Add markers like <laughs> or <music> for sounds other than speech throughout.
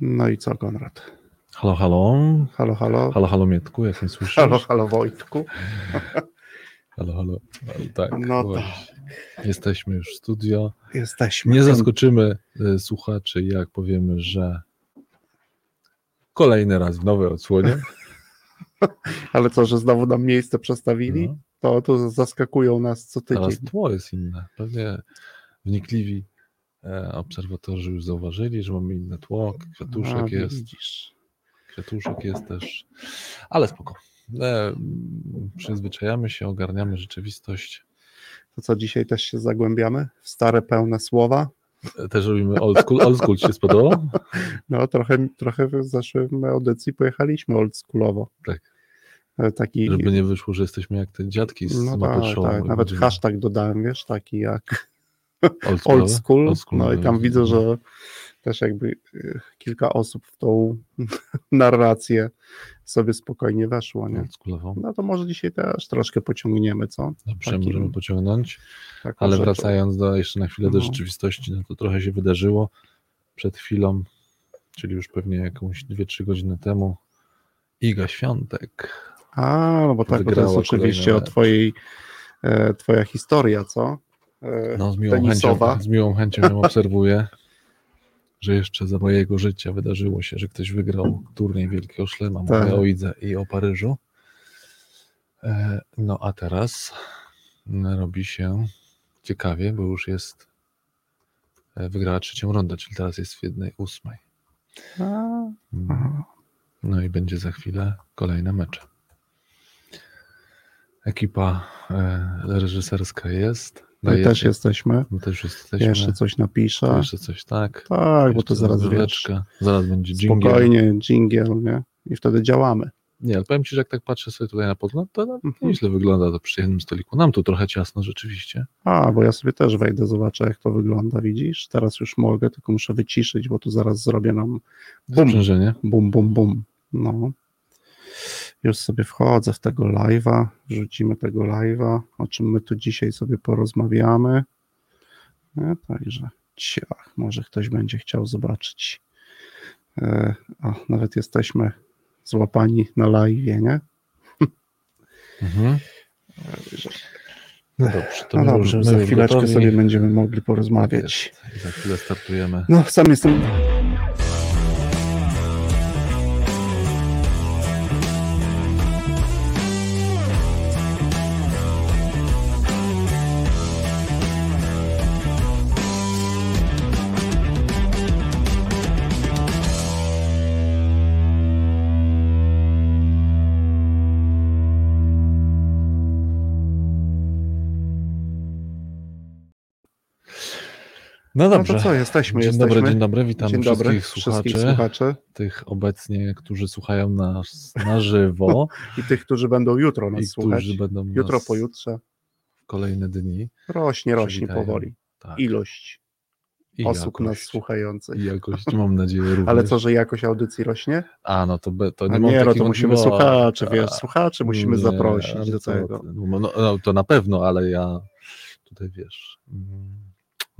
No i co, Konrad? Halo, halo. Halo, halo. Halo, halo, Mietku, jak mnie słyszysz? Halo, halo, Wojtku. <laughs> halo, halo. Tak, No właśnie. Jesteśmy już w studio. Jesteśmy. Nie zaskoczymy e, słuchaczy, jak powiemy, że kolejny raz w nowej odsłonie. <laughs> Ale co, że znowu nam miejsce przestawili? No. To, to zaskakują nas co tydzień. Teraz tło jest inne. Pewnie wnikliwi obserwatorzy już zauważyli, że mamy inne tło. Kwiatuszek A, jest. Widzisz. Kwiatuszek jest też. Ale spoko. E, przyzwyczajamy się, ogarniamy rzeczywistość. To co, dzisiaj też się zagłębiamy w stare, pełne słowa? E, Też robimy old school. Old school ci się spodobał? No, trochę, trochę w zeszłym audycji pojechaliśmy oldschoolowo. Tak. E, Taki, Żeby nie wyszło, że jesteśmy jak te dziadki z no tak, tak, nawet Będziemy hashtag dodałem, wiesz, taki jak old, old school, Old school, no i tam widzę, że też jakby y, kilka osób w tą <laughs> narrację sobie spokojnie weszło, nie? No to może dzisiaj też troszkę pociągniemy, co? Dobrze, Takim- możemy pociągnąć. Ale rzeczą. wracając do, jeszcze na chwilę do No. rzeczywistości, no to trochę się wydarzyło przed chwilą, czyli już pewnie jakąś 2-3 godziny temu. Iga Świątek. A, no bo tak, bo to jest oczywiście o twojej, e, twoja historia, co? E, No, z miłą, tenisowa. chęcią, z miłą chęcią ją obserwuję, <laughs> że jeszcze za mojego życia wydarzyło się, że ktoś wygrał turniej Wielkiego Szlema. Mówię Tak. o Idze i o Paryżu. E, No a teraz robi się ciekawie, bo już jest e, wygrała trzecią rundę, czyli teraz jest w jednej ósmej. Mm. No i będzie za chwilę kolejne mecze. Ekipa reżyserska jest. My też jesteśmy. My też jesteśmy. Jeszcze coś napiszę. Jeszcze coś tak. Tak, bo to zaraz wiesz. Zaraz będzie dżingiel. spokojnie, dżingiel, nie? I wtedy działamy. Nie, ale powiem Ci, że jak tak patrzę sobie tutaj na podgląd, to no, Mhm. nieźle wygląda to przy jednym stoliku. Nam tu trochę ciasno rzeczywiście. A, bo ja sobie też wejdę, zobaczę jak to wygląda, widzisz? Teraz już mogę, tylko muszę wyciszyć, bo tu zaraz zrobię nam bum, Sprzężenie. bum, bum, bum. No. Już sobie wchodzę w tego live'a, wrzucimy tego live'a, o czym my tu dzisiaj sobie porozmawiamy. No, także ciach, może ktoś będzie chciał zobaczyć. E, o, nawet jesteśmy złapani na live'ie, nie? Mhm. No dobrze, to No dobrze, za chwileczkę gotowi. sobie będziemy mogli porozmawiać. Jest. Za chwilę startujemy. No, sam jestem. No No dobrze. to co, jesteśmy, Dzień jesteśmy. dobry, dzień dobry, witam Dzień dobry wszystkich słuchaczy, wszystkich słuchaczy tych obecnie, którzy słuchają nas na żywo <laughs> i tych, którzy będą jutro nas i słuchać. którzy będą Jutro, nas pojutrze. w kolejne dni. Rośnie, rośnie powoli. Tak. Ilość I osób nas jakość. słuchających. I jakość, mam nadzieję <laughs> również. Ale co, że jakość audycji rośnie? A, no to, be, to nie A mam nie, no to musimy wątpliwości. słuchaczy, wiesz, A, słuchaczy musimy nie, zaprosić do tego. No, no, no, to na pewno, ale ja tutaj wiesz, mm,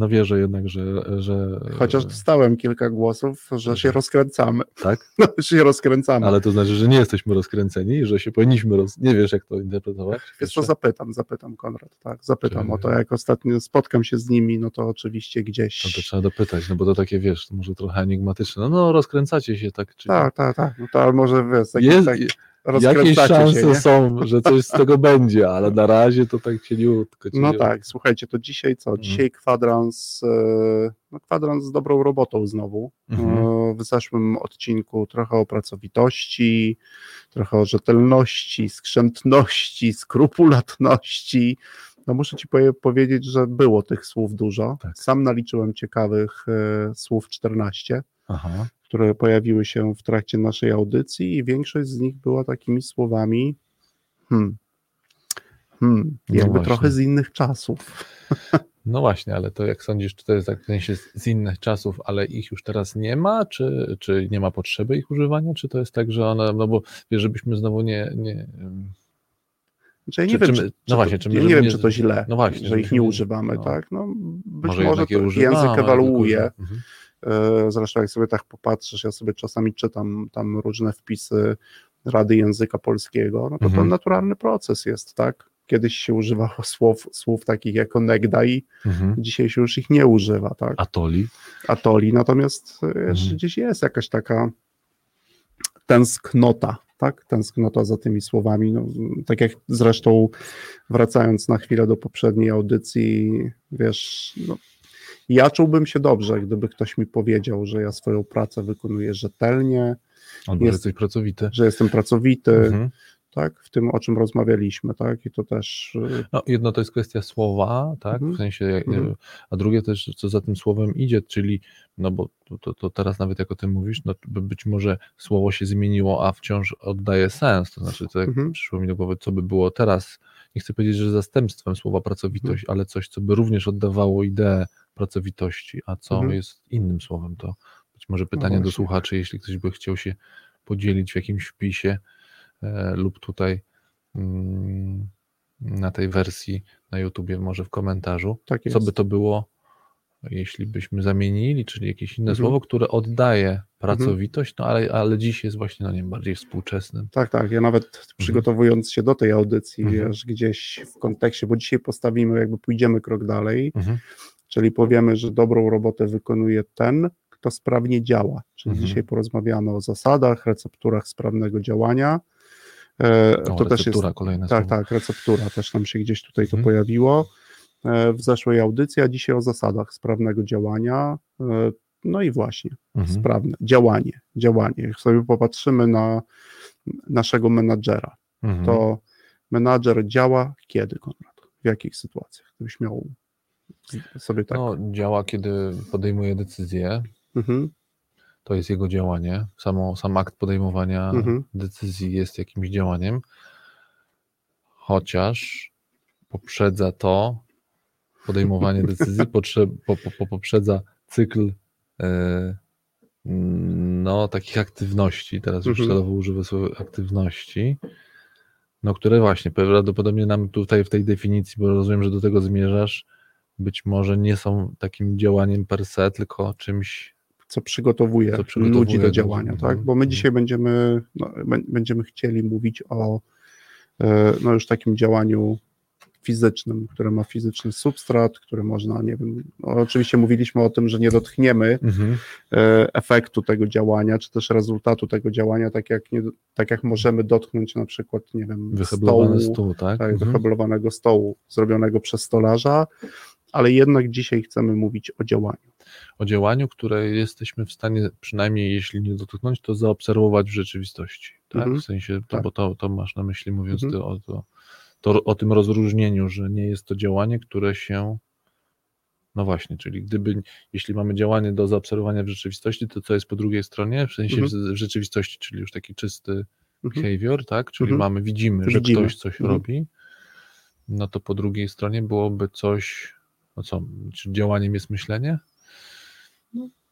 no wierzę jednak, że, że Chociaż dostałem kilka głosów, że się rozkręcamy. tak, <laughs> No, że się rozkręcamy. ale to znaczy, że nie jesteśmy rozkręceni i że się powinniśmy, roz... nie wiesz jak to interpretować? Wiesz co, zapytam, zapytam Konrad, tak, zapytam Czy- o to, jak ostatnio spotkam się z nimi, no to oczywiście gdzieś... No to trzeba dopytać, no bo to takie wiesz, to może trochę enigmatyczne. No, no rozkręcacie się tak, czy Tak, tak, tak, no to ale może wiesz, tak, Jest, tak jakieś rozkręcacie szanse się, są, że coś z tego będzie, ale na razie to tak cieniutko. No cieniutko. tak, słuchajcie, to dzisiaj co? Mhm. Dzisiaj kwadrans, e, no kwadrans z dobrą robotą znowu. Mhm. E, W zeszłym odcinku trochę o pracowitości, trochę o rzetelności, skrzętności, skrupulatności. No muszę ci powie- powiedzieć, że było tych słów dużo. Tak. Sam naliczyłem ciekawych e, słów 14, Aha. Które pojawiły się w trakcie naszej audycji i większość z nich była takimi słowami hmm, hmm, No jakby właśnie. trochę z innych czasów. <laughs> No właśnie, ale to jak sądzisz, czy to jest tak w sensie z innych czasów, ale ich już teraz nie ma, czy, czy nie ma potrzeby ich używania, czy to jest tak, że one, no bo wiesz, żebyśmy znowu nie, nie Znaczy, ja nie Czy- wiem, czy my- no właśnie, czy my ja nie wiem, nie- czy to źle, no właśnie, że ich nie używamy, no. tak? No, być może, może, język że- Mhm. E, zresztą jak sobie tak popatrzysz, ja sobie czasami czytam tam różne wpisy Rady Języka Polskiego, no to Mhm. to naturalny proces jest, tak? Kiedyś się używało <laughs> słów, słów takich jak onegdaj, Mhm. dzisiaj się już ich nie używa, tak? Atoli. Atoli, natomiast e, Mhm. gdzieś jest jakaś taka tęsknota, tak? Tęsknota za tymi słowami. No, tak jak zresztą wracając na chwilę do poprzedniej audycji, wiesz, no, ja czułbym się dobrze, gdyby ktoś mi powiedział, że ja swoją pracę wykonuję rzetelnie, Albo Jest- że jesteś pracowity. że jestem pracowity, Mhm. tak? W tym, o czym rozmawialiśmy, tak? I to też. y, No, jedno to jest kwestia słowa, tak, Mhm. w sensie, jak- Mhm. a drugie też, co za tym słowem idzie, czyli, no bo to, to, teraz nawet jak o tym mówisz, no by- być może słowo się zmieniło, a wciąż oddaje sens, to znaczy, to jak Mhm. przyszło mi do głowy, co by było teraz, nie chcę powiedzieć, że zastępstwem słowa pracowitość, Mhm. ale coś, co by również oddawało ideę pracowitości, a co Mhm. jest innym słowem, to być może pytanie do właśnie. słuchaczy, jeśli ktoś by chciał się podzielić w jakimś wpisie e, lub tutaj mm, na tej wersji na YouTubie, może w komentarzu, tak co by to było, jeśli byśmy zamienili, czyli jakieś inne Mhm. słowo, które oddaje pracowitość, no ale, ale dziś jest właśnie no nie wiem, bardziej współczesnym. Tak, tak. Ja nawet przygotowując się do tej audycji, Mhm. wiesz, gdzieś w kontekście, bo dzisiaj postawimy, jakby pójdziemy krok dalej, Mhm. Czyli powiemy, że dobrą robotę wykonuje ten, kto sprawnie działa. Czyli Mhm. dzisiaj porozmawiamy o zasadach, recepturach sprawnego działania. E, O, to też jest. kolejne Tak, słowo. tak, receptura też nam się gdzieś tutaj to Mhm. pojawiło e, w zeszłej audycji, a dzisiaj o zasadach sprawnego działania. E, No i właśnie, Mhm. sprawne działanie, działanie. Jak sobie popatrzymy na naszego menadżera, Mhm. to menadżer działa kiedy, Konrad? W jakich sytuacjach? Gdybyś miał sobie tak. No, działa, kiedy podejmuje decyzję, Mhm, to jest jego działanie. Samo, sam akt podejmowania Mhm. decyzji jest jakimś działaniem, chociaż poprzedza to podejmowanie decyzji, <laughs> potrze, po, po, po, poprzedza cykl e, no, takich aktywności, teraz już Mhm. celowo używam słowa aktywności, no, które właśnie prawdopodobnie nam tutaj w tej definicji, bo rozumiem, że do tego zmierzasz, być może nie są takim działaniem per se, tylko czymś co przygotowuje, Co przygotowuje ludzi do działania, mhm. tak? Bo my dzisiaj będziemy, no, bę- będziemy chcieli mówić o e, no już takim działaniu fizycznym, które ma fizyczny substrat, który można, nie wiem, no, oczywiście mówiliśmy o tym, że nie dotkniemy e, efektu tego działania, czy też rezultatu tego działania, tak jak, nie, tak jak możemy dotknąć na przykład, nie wiem, stołu, stół, tak? tak, Mhm. wyheblowanego stołu zrobionego przez stolarza, ale jednak dzisiaj chcemy mówić o działaniu. O działaniu, które jesteśmy w stanie, przynajmniej jeśli nie dotknąć, to zaobserwować w rzeczywistości. Tak? Mhm. W sensie, to, Tak. bo to, to masz na myśli, mówiąc Mhm. o, to, to, o tym rozróżnieniu, że nie jest to działanie, które się. No właśnie, czyli gdyby, jeśli mamy działanie do zaobserwowania w rzeczywistości, to co jest po drugiej stronie, w sensie Mhm. w, rzeczywistości, czyli już taki czysty behavior, tak? Czyli mamy, widzimy, Widzimy. że ktoś coś robi, no to po drugiej stronie byłoby coś, no co, czy działaniem jest myślenie?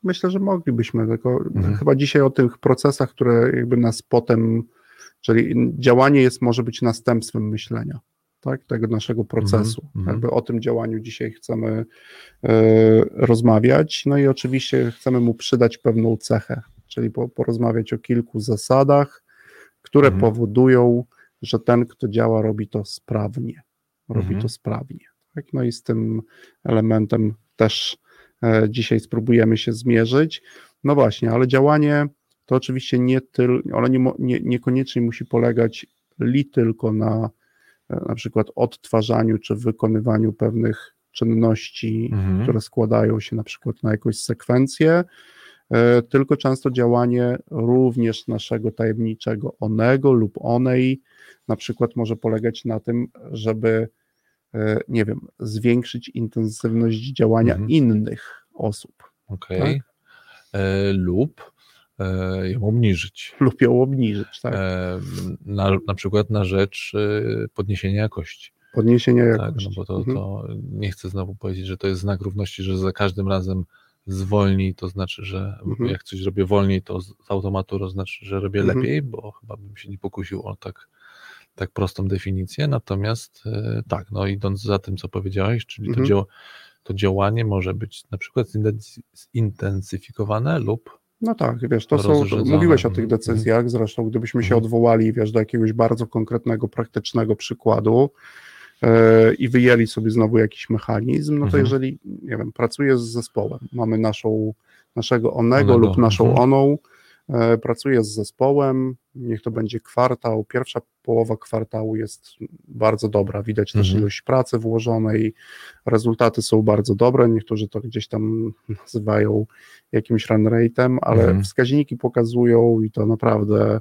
Myślę, że moglibyśmy, tylko Mhm. chyba dzisiaj o tych procesach, które jakby nas potem, czyli działanie jest, może być następstwem myślenia, tak, tego naszego procesu. mhm. Jakby o tym działaniu dzisiaj chcemy e, rozmawiać, no i oczywiście chcemy mu przydać pewną cechę, czyli po, porozmawiać o kilku zasadach, które Mhm. powodują, że ten, kto działa, robi to sprawnie, robi Mhm. to sprawnie. Tak? No i z tym elementem też e, dzisiaj spróbujemy się zmierzyć. No właśnie, ale działanie to oczywiście nie tylko, ale nie, nie, niekoniecznie musi polegać li tylko na e, na przykład odtwarzaniu czy wykonywaniu pewnych czynności, Mhm. które składają się na przykład na jakąś sekwencję, e, tylko często działanie również naszego tajemniczego onego lub onej na przykład może polegać na tym, żeby nie wiem, zwiększyć intensywność działania Mhm. innych osób Okej. E, Lub e, ją obniżyć. lub ją obniżyć, tak? E, na, na przykład na rzecz e, podniesienia jakości. Podniesienie Tak, jakości. no bo to, Mhm. to nie chcę znowu powiedzieć, że to jest znak równości, że za każdym razem zwolni, to znaczy, że Mhm. jak coś robię wolniej, to z z automatu to znaczy, że robię Mhm. lepiej, bo chyba bym się nie pokusił o tak, tak prostą definicję. Natomiast e, tak, no idąc za tym, co powiedziałeś, czyli Mhm. to, dzieło, to działanie może być na przykład zintensyfikowane lub no tak, wiesz, to są, mówiłeś o tych Mhm. decyzjach, zresztą gdybyśmy się Mhm. odwołali, wiesz, do jakiegoś bardzo konkretnego, praktycznego przykładu e, i wyjęli sobie znowu jakiś mechanizm, no to Mhm. jeżeli, nie wiem, pracuję z zespołem, mamy naszą, naszego onego, Onego, lub naszą mhm. oną, e, pracuję z zespołem, niech to będzie kwartał, pierwsza połowa kwartału jest bardzo dobra, widać też Mhm. ilość pracy włożonej, rezultaty są bardzo dobre, niektórzy to gdzieś tam nazywają jakimś run rate'em, ale Mhm. wskaźniki pokazują i to naprawdę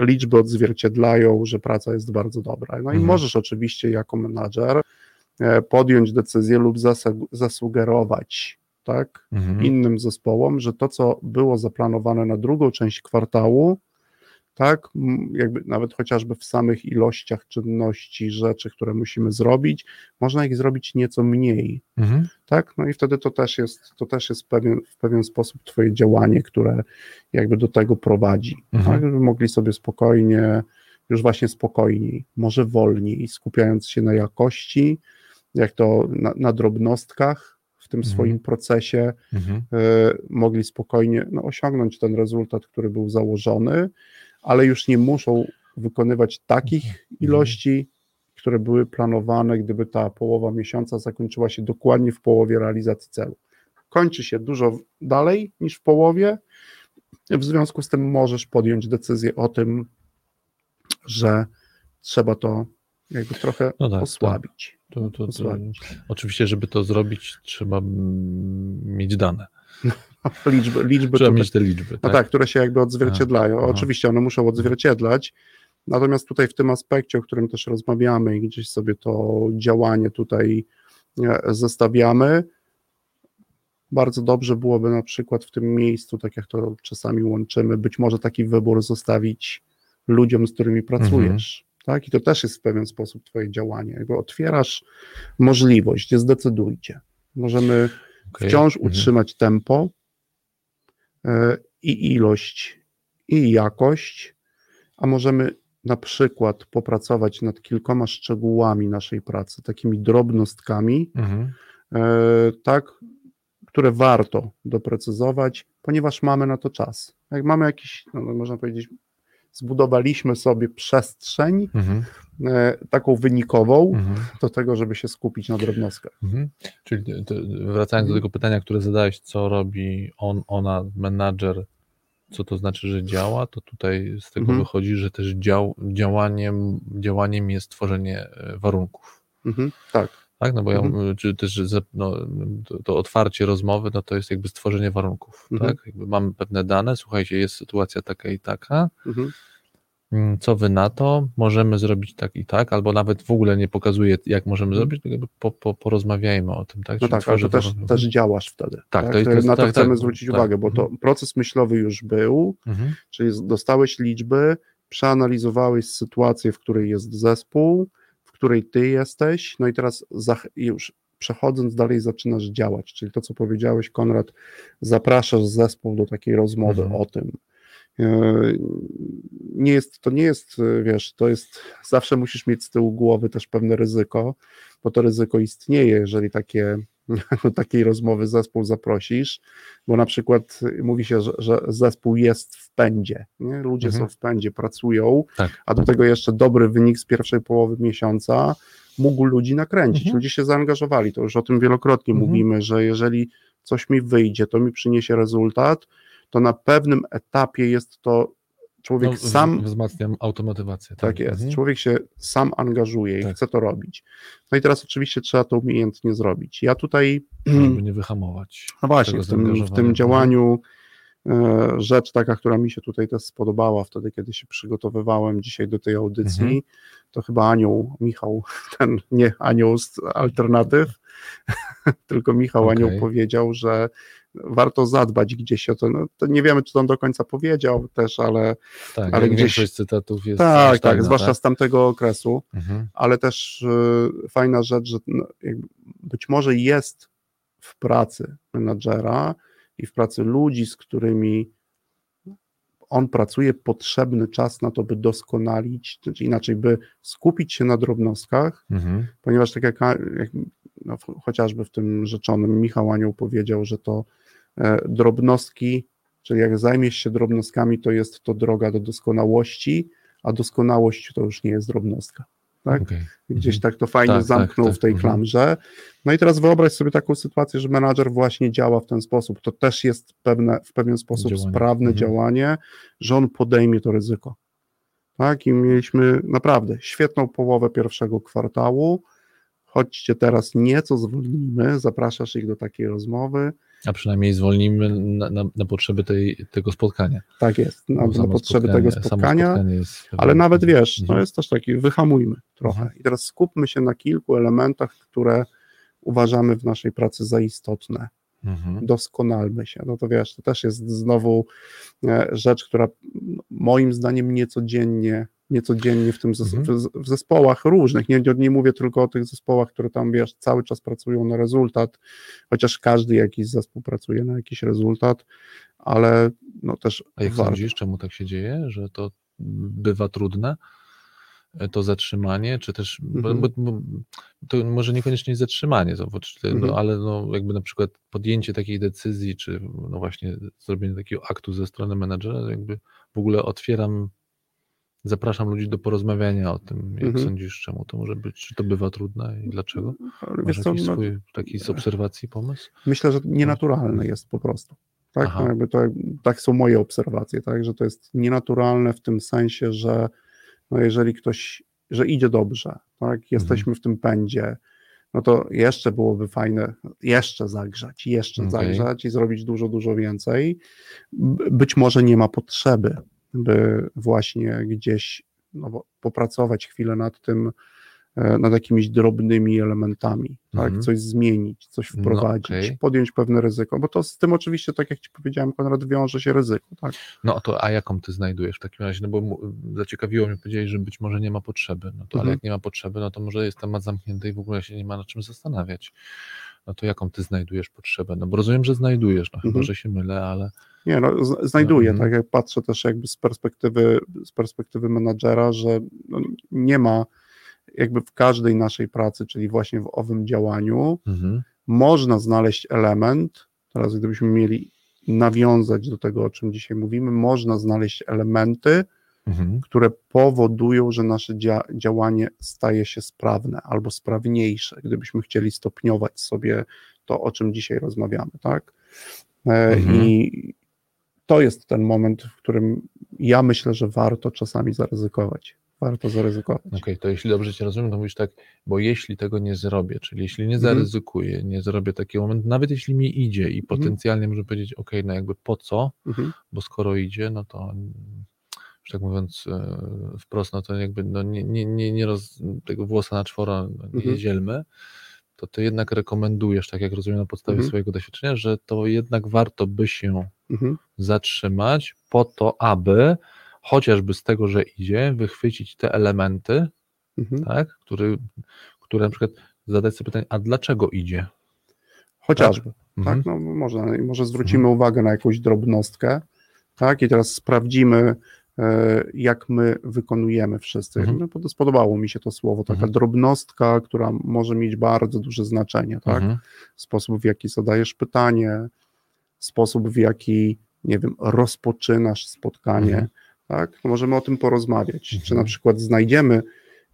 liczby odzwierciedlają, że praca jest bardzo dobra. No i Mhm. możesz oczywiście jako menadżer e, podjąć decyzję lub zasugerować tak, Mhm. innym zespołom, że to, co było zaplanowane na drugą część kwartału, tak, jakby nawet chociażby w samych ilościach czynności, rzeczy, które musimy zrobić, można ich zrobić nieco mniej, Mhm. tak? No i wtedy to też jest, to też jest pewien, w pewien sposób twoje działanie, które jakby do tego prowadzi, Mhm. tak? Żeby mogli sobie spokojnie, już właśnie spokojniej, może wolniej, skupiając się na jakości, jak to na, na drobnostkach w tym Mhm. swoim procesie, Mhm. e, mogli spokojnie no, osiągnąć ten rezultat, który był założony, ale już nie muszą wykonywać takich Mhm. ilości, które były planowane, gdyby ta połowa miesiąca zakończyła się dokładnie w połowie realizacji celu. Kończy się dużo dalej niż w połowie, w związku z tym możesz podjąć decyzję o tym, że trzeba to jakby trochę No tak, osłabić. To, to, to, osłabić. oczywiście, żeby to zrobić, trzeba mieć dane. <laughs> Liczby, liczby Trzeba tutaj- mieć te liczby. No Tak? tak, które się jakby odzwierciedlają. Aha. Oczywiście one muszą odzwierciedlać. Natomiast tutaj w tym aspekcie, o którym też rozmawiamy i gdzieś sobie to działanie tutaj e, zestawiamy, bardzo dobrze byłoby na przykład w tym miejscu, tak jak to czasami łączymy, być może taki wybór zostawić ludziom, z którymi pracujesz. Tak? I to też jest w pewien sposób Twoje działanie. Jakby otwierasz możliwość, zdecydujcie. Możemy Okej. wciąż Mhm. utrzymać tempo e, i ilość, i jakość, a możemy na przykład popracować nad kilkoma szczegółami naszej pracy, takimi drobnostkami, Mhm. e, tak, które warto doprecyzować, ponieważ mamy na to czas. Jak mamy jakiś, no, można powiedzieć, zbudowaliśmy sobie przestrzeń Mhm. e, taką wynikową Mhm. do tego, żeby się skupić na drobnostkach. Mhm. Czyli to, wracając do tego pytania, które zadałeś, co robi on, ona, menadżer, co to znaczy, że działa, to tutaj z tego Mhm. wychodzi, że też dział, działaniem, działaniem jest tworzenie e, warunków. Mhm, tak. Tak, no bo ja, Mhm. czy też no, to, otwarcie rozmowy, no to jest jakby stworzenie warunków, Mhm. tak? Jakby mamy pewne dane, słuchajcie, jest sytuacja taka i taka, Mhm. Mm, co wy na to, możemy zrobić tak i tak, albo nawet w ogóle nie pokazuje, jak możemy Mhm. zrobić, tylko po, po, porozmawiajmy o tym, tak? No tak, ale to też, też działasz wtedy. Tak, Tak, to jest- na to tak, chcemy tak, zwrócić tak. uwagę, bo to Mhm. proces myślowy już był, Mhm. czyli dostałeś liczby, przeanalizowałeś sytuację, w której jest zespół, której ty jesteś, no i teraz zach- już przechodząc dalej zaczynasz działać, czyli to, co powiedziałeś, Konrad, zapraszasz zespół do takiej rozmowy Mhm. o tym. E, Nie jest, to nie jest, e, wiesz, to jest, zawsze musisz mieć z tyłu głowy też pewne ryzyko, bo to ryzyko istnieje, jeżeli takie, do <laughs> takiej rozmowy zespół zaprosisz, bo na przykład mówi się, że, że zespół jest w pędzie, nie? ludzie Mhm. są w pędzie, pracują, Tak. a do tego jeszcze dobry wynik z pierwszej połowy miesiąca mógł ludzi nakręcić, Mhm. ludzie się zaangażowali, to już o tym wielokrotnie Mhm. mówimy, że jeżeli coś mi wyjdzie, to mi przyniesie rezultat, to na pewnym etapie jest to człowiek No, sam Wzmacniam automotywację. tak jest. Mhm. Człowiek się sam angażuje i Tak. chce to robić. No i teraz oczywiście trzeba to umiejętnie zrobić. Ja tutaj, Żeby <clears throat> nie wyhamować. no właśnie, w tym, w tym działaniu e, rzecz taka, która mi się tutaj też spodobała wtedy, kiedy się przygotowywałem dzisiaj do tej audycji, Mhm. to chyba Anioł, Michał, <laughs> ten nie Anioł z alternatyw, <laughs> tylko Michał Okej. Anioł powiedział, że warto zadbać gdzieś o to. No, to nie wiemy, czy on do końca powiedział też, ale Tak, ale gdzieś- większość cytatów jest tak, tak, Einsteina, zwłaszcza z tamtego okresu. Mhm. ale też y, fajna rzecz, że no, być może jest w pracy menadżera i w pracy ludzi, z którymi on pracuje, potrzebny czas na to, by doskonalić, czy inaczej, by skupić się na drobnostkach, Mhm. ponieważ tak jak, jak no, chociażby w tym rzeczonym Michał Anioł powiedział, że to drobnostki, czyli jak zajmiesz się drobnostkami, to jest to droga do doskonałości, a doskonałość to już nie jest drobnostka. Tak? Okay. Gdzieś tak to fajnie tak, zamknął tak, w tej tak. klamrze. No i teraz wyobraź sobie taką sytuację, że menadżer właśnie działa w ten sposób. To też jest pewne, w pewien sposób działanie. sprawne mhm. działanie, że on podejmie to ryzyko. Tak? I mieliśmy naprawdę świetną połowę pierwszego kwartału. Chodźcie teraz nieco zwolnimy, zapraszasz ich do takiej rozmowy. A przynajmniej zwolnimy na, na, na potrzeby tej, tego spotkania. Tak jest, na, na potrzeby tego spotkania, ale nawet wiesz, mhm. to jest też taki, wyhamujmy trochę. Mhm. I teraz skupmy się na kilku elementach, które uważamy w naszej pracy za istotne. Mhm. Doskonalmy się. No to wiesz, to też jest znowu e, rzecz, która moim zdaniem niecodziennie niecodziennie w tym mhm. w zespołach różnych. Nie, nie mówię tylko o tych zespołach, które tam wiesz, cały czas pracują na rezultat, chociaż każdy jakiś zespół pracuje na jakiś rezultat, ale no też. A jak warto. sądzisz, czemu tak się dzieje, że to bywa trudne? E, to zatrzymanie, czy też, mhm. bo, bo, to może niekoniecznie zatrzymanie, zobacz, no, mhm. no, ale no, jakby na przykład podjęcie takiej decyzji, czy no właśnie zrobienie takiego aktu ze strony menedżera, jakby w ogóle otwieram zapraszam ludzi do porozmawiania o tym, jak mhm. sądzisz, czemu to może być, czy to bywa trudne i dlaczego? Ale Masz jakiś co, no, swój taki z obserwacji pomysł? Myślę, że nienaturalne jest po prostu. Tak, no to, tak są moje obserwacje, tak, że to jest nienaturalne w tym sensie, że no jeżeli ktoś, że idzie dobrze, tak, jesteśmy mhm. w tym pędzie, no to jeszcze byłoby fajne jeszcze zagrzać, jeszcze okay. zagrzać i zrobić dużo, dużo więcej. Być może nie ma potrzeby by właśnie gdzieś no, popracować chwilę nad tym, e, nad jakimiś drobnymi elementami, tak? Mm. coś zmienić, coś no, wprowadzić, no, okay. podjąć pewne ryzyko, bo to z tym oczywiście, tak jak Ci powiedziałem, Konrad, wiąże się ryzyko. Tak? No to a jaką Ty znajdujesz w takim razie? No bo zaciekawiło mnie, powiedzieli, że być może nie ma potrzeby, no to mm. ale jak nie ma potrzeby, no to może jest temat zamknięty i w ogóle się nie ma na czym zastanawiać no to jaką ty znajdujesz potrzebę? No bo rozumiem, że znajdujesz, no chyba, mhm. że się mylę, ale... Nie, no znajduję, mhm. tak jak patrzę też jakby z perspektywy, z perspektywy menadżera, że no, nie ma jakby w każdej naszej pracy, czyli właśnie w owym działaniu, mhm. można znaleźć element, teraz gdybyśmy mieli nawiązać do tego, o czym dzisiaj mówimy, można znaleźć elementy, mhm. które powodują, że nasze dzia działanie staje się sprawne albo sprawniejsze, gdybyśmy chcieli stopniować sobie to, o czym dzisiaj rozmawiamy, tak? E, mhm. I to jest ten moment, w którym ja myślę, że warto czasami zaryzykować. Warto zaryzykować. Okej, okay, to jeśli dobrze Cię rozumiem, to mówisz tak, bo jeśli tego nie zrobię, czyli jeśli nie mhm. zaryzykuję, nie zrobię takiego momentu, nawet jeśli mi idzie i mhm. potencjalnie może powiedzieć, ok, no jakby po co, mhm. bo skoro idzie, no to że tak mówiąc e, wprost, no to jakby no nie, nie, nie, nie roz, tego włosa na czwora no nie mhm. dzielmy, to ty jednak rekomendujesz, tak jak rozumiem na podstawie swojego doświadczenia, że to jednak warto by się mhm. zatrzymać po to, aby chociażby z tego, że idzie, wychwycić te elementy, mhm. tak, które, które na przykład zadać sobie pytanie, a dlaczego idzie? Chociażby, tak, tak? no może, może zwrócimy mhm. uwagę na jakąś drobnostkę, tak, i teraz sprawdzimy, E, jak my wykonujemy wszyscy. Mhm. No, spodobało mi się to słowo, taka mhm. drobnostka, która może mieć bardzo duże znaczenie, tak? Mhm. Sposób, w jaki zadajesz pytanie, sposób, w jaki, nie wiem, rozpoczynasz spotkanie, mhm. tak? No możemy o tym porozmawiać. Czy na mhm. przykład znajdziemy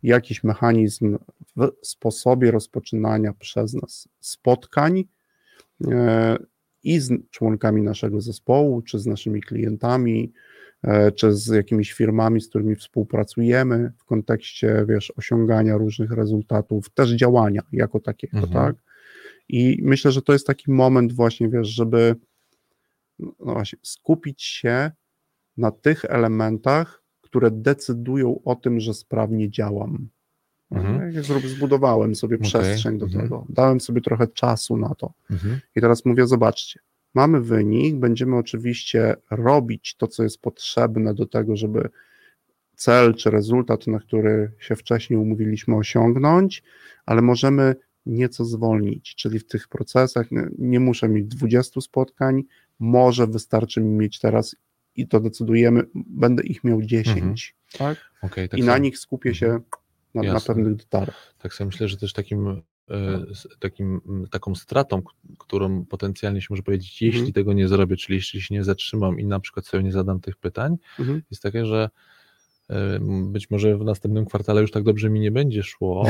jakiś mechanizm w sposobie rozpoczynania przez nas spotkań e, i z członkami naszego zespołu, czy z naszymi klientami, E, czy z jakimiś firmami, z którymi współpracujemy w kontekście, wiesz, osiągania różnych rezultatów, też działania jako takiego, mhm. tak? I myślę, że to jest taki moment właśnie, wiesz, żeby no właśnie, skupić się na tych elementach, które decydują o tym, że sprawnie działam. Mhm. Jak zbudowałem sobie okay. przestrzeń do mhm. tego, dałem sobie trochę czasu na to. Mhm. I teraz mówię, zobaczcie, Mamy wynik, będziemy oczywiście robić to, co jest potrzebne do tego, żeby cel czy rezultat, na który się wcześniej umówiliśmy, osiągnąć, ale możemy nieco zwolnić, czyli w tych procesach nie muszę mieć 20 spotkań, może wystarczy mi mieć teraz i to decydujemy, będę ich miał 10, mhm. tak? Okay, tak I na nich skupię się mhm. na, na, pewnych detalach. Tak sobie myślę, że też takim e, takim, taką stratą, którą potencjalnie się może powiedzieć, jeśli Mhm. tego nie zrobię, czyli jeśli się nie zatrzymam i na przykład sobie nie zadam tych pytań, Mhm. jest takie, że być może w następnym kwartale już tak dobrze mi nie będzie szło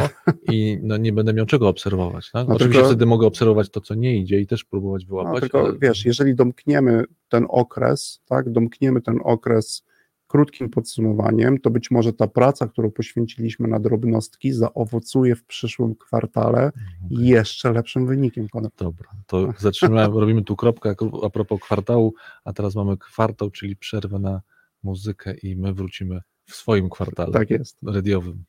i no, nie będę miał czego obserwować. Tak? No Oczywiście tylko- wtedy mogę obserwować to, co nie idzie i też próbować No, wyłapać. tylko ale- wiesz, jeżeli domkniemy ten okres, tak, domkniemy ten okres krótkim podsumowaniem, to być może ta praca, którą poświęciliśmy na drobnostki, zaowocuje w przyszłym kwartale Mhm. jeszcze lepszym wynikiem. Konrad. Dobra, to zatrzymamy, <laughs> robimy tu kropkę a propos kwartału, a teraz mamy kwartał, czyli przerwę na muzykę i my wrócimy w swoim kwartale Tak jest. radiowym.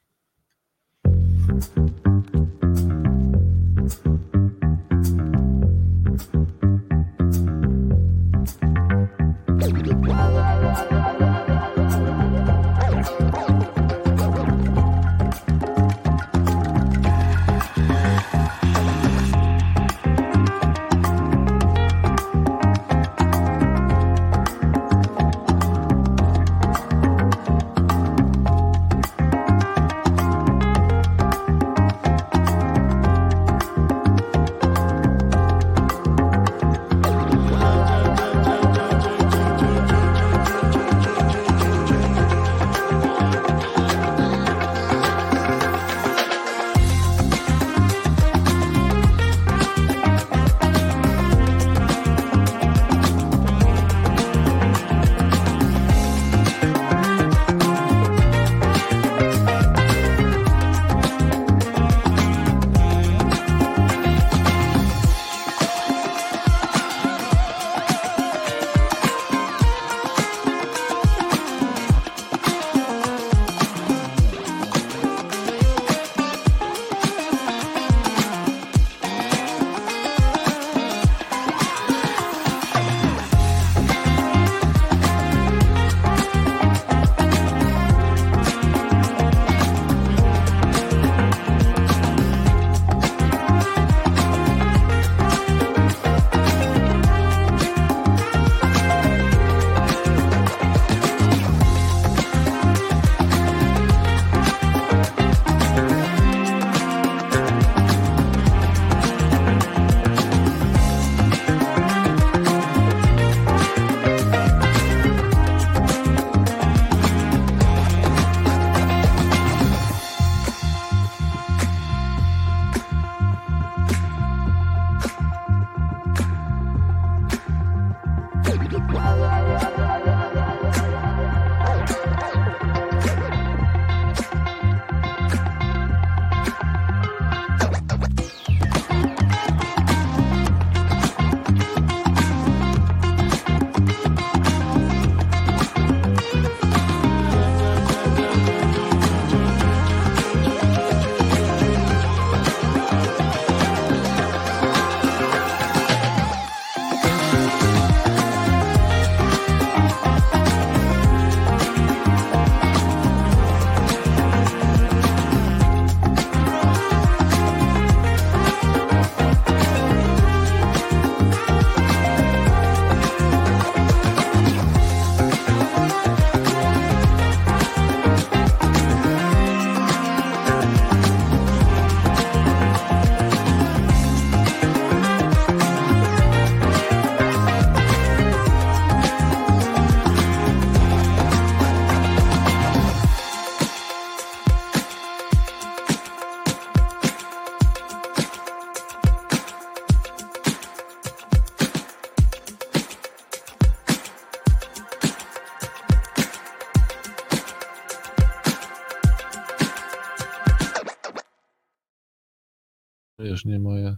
Wiesz, nie moje,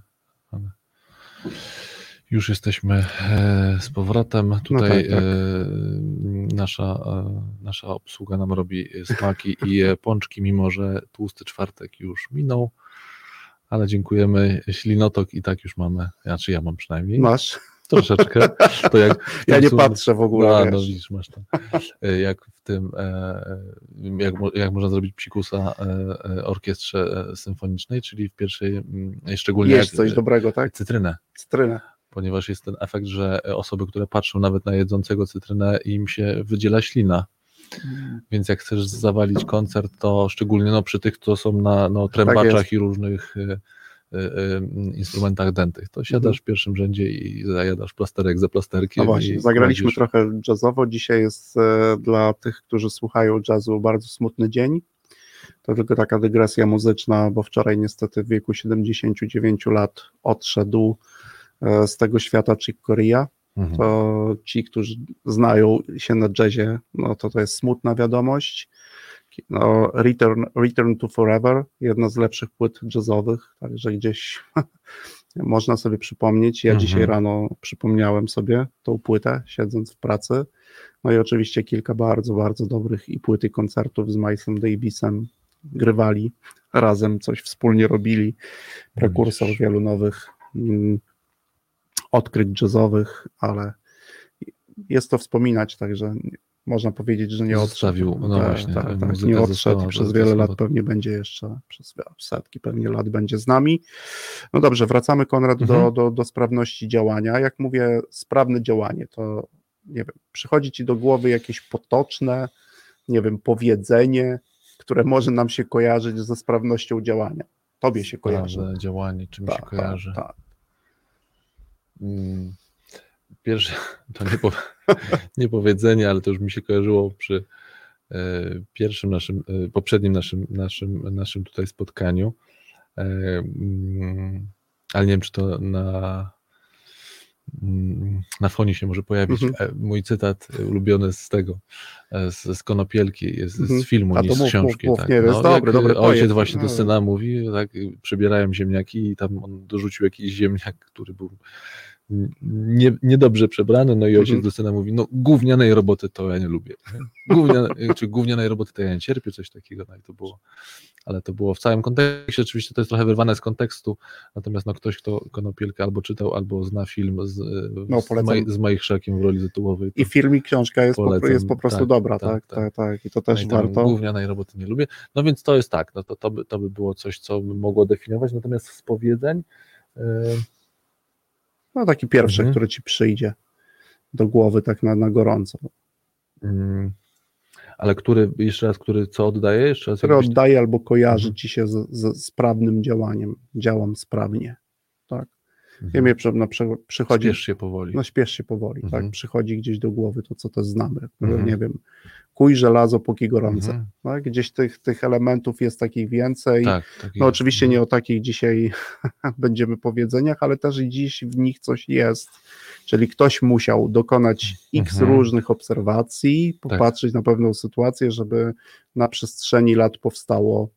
ale już jesteśmy e, z powrotem. Tutaj tak, tak. e, nasza, e, nasza obsługa nam robi smaki i pączki, mimo że tłusty czwartek już minął, ale dziękujemy. Ślinotok i tak już mamy, znaczy ja mam przynajmniej Masz? Troszeczkę. To jak <laughs> Ja nie patrzę w ogóle. a, no widzisz, masz tam. E, Jak w tym, e, e, jak, jak można zrobić psikusa orkiestrze symfonicznej, czyli w pierwszej, mm, szczególnie jak, coś dobrego, tak? cytrynę, Cytrynę. ponieważ jest ten efekt, że osoby, które patrzą nawet na jedzącego cytrynę, im się wydziela ślina. Więc jak chcesz zawalić koncert, to szczególnie no, przy tych, co są na no, trębaczach Tak jest. i różnych instrumentach dętych. To siadasz w pierwszym rzędzie i zajadasz plasterek za plasterkiem. No właśnie, zagraliśmy trochę jazzowo. Dzisiaj jest e, dla tych, którzy słuchają jazzu bardzo smutny dzień. To tylko taka dygresja muzyczna, bo wczoraj niestety w wieku 79 lat odszedł e, z tego świata Chick Corea. Mhm. To ci, którzy znają się na jazzie, no to to jest smutna wiadomość. No, Return, Return to Forever, jedna z lepszych płyt jazzowych, także gdzieś <laughs> można sobie przypomnieć. Ja Mhm. dzisiaj rano przypomniałem sobie tą płytę, siedząc w pracy. No i oczywiście kilka bardzo, bardzo dobrych i płyty koncertów z Milesem Davisem grywali razem, coś wspólnie robili. Prekursor wielu nowych mm, odkryć jazzowych, ale jest to wspominać, także można powiedzieć, że nie odszedł. Zostawił, no Tak, właśnie, tak, tak, nie odszedł przez wiele lat pewnie będzie jeszcze, przez setki pewnie lat będzie z nami. No dobrze, wracamy Konrad do, Mhm. do, do sprawności działania. Jak mówię, sprawne działanie, to nie wiem, przychodzi ci do głowy jakieś potoczne, nie wiem, powiedzenie, które może nam się kojarzyć ze sprawnością działania. Tobie się kojarzy. Sprawne działanie, czym się Tak, kojarzy. tak, tak. Mm, Pierwsze, <laughs> to nie, po, <laughs> nie powiedzenie, ale to już mi się kojarzyło przy e, pierwszym naszym, e, poprzednim naszym, naszym, naszym tutaj spotkaniu. E, mm, ale nie wiem, czy to na, mm, na fonie się może pojawić. Mhm. Mój cytat ulubiony z tego, z, z Konopielki, jest Mhm. z filmu, A nie z książki. mów, tak. nie, No, dobry, dobry Ojciec właśnie do No. syna mówi, tak, przebierają ziemniaki i tam on dorzucił jakiś ziemniak, który był nie, niedobrze przebrany, no i ojciec Mhm. do syna mówi, no gównianej roboty to ja nie lubię. Gównia, <laughs> czy gównianej roboty to ja nie cierpię, coś takiego, no i to było, ale to było w całym kontekście, oczywiście to jest trochę wyrwane z kontekstu, natomiast no ktoś, kto Konopielkę albo czytał, albo zna film z, No, z. Maj, z Majch Szakiem w roli tytułowej. I film i książka jest, po, Polecam. jest po prostu Tak, dobra, tak, tak, tak. tak. I to no też tam warto. Gównianej roboty nie lubię. No więc to jest tak, no to, to, by, to by było coś, co by mogło definiować, natomiast z powiedzeń yy, No taki pierwszy, Mhm. który ci przyjdzie do głowy tak na, na gorąco. Mm, Ale który, jeszcze raz, który co oddaje? Jeszcze raz Który jakbyś- oddaje albo kojarzy Mhm. ci się z, z sprawnym działaniem. Działam sprawnie. Tak. Ja Mhm. na, przy, przychodzi. Spiesz się powoli. No śpiesz się powoli, Mhm. tak? Przychodzi gdzieś do głowy to, co to znamy. Mhm. Nie wiem. Kuj żelazo, póki gorące. Mhm. Tak? Gdzieś tych, tych elementów jest takich więcej. Tak, tak No jest. oczywiście nie o takich dzisiaj <laughs> będziemy powiedzeniach, ale też i dziś w nich coś jest. Czyli ktoś musiał dokonać x Mhm. różnych obserwacji, popatrzeć na pewną sytuację, żeby na przestrzeni lat powstało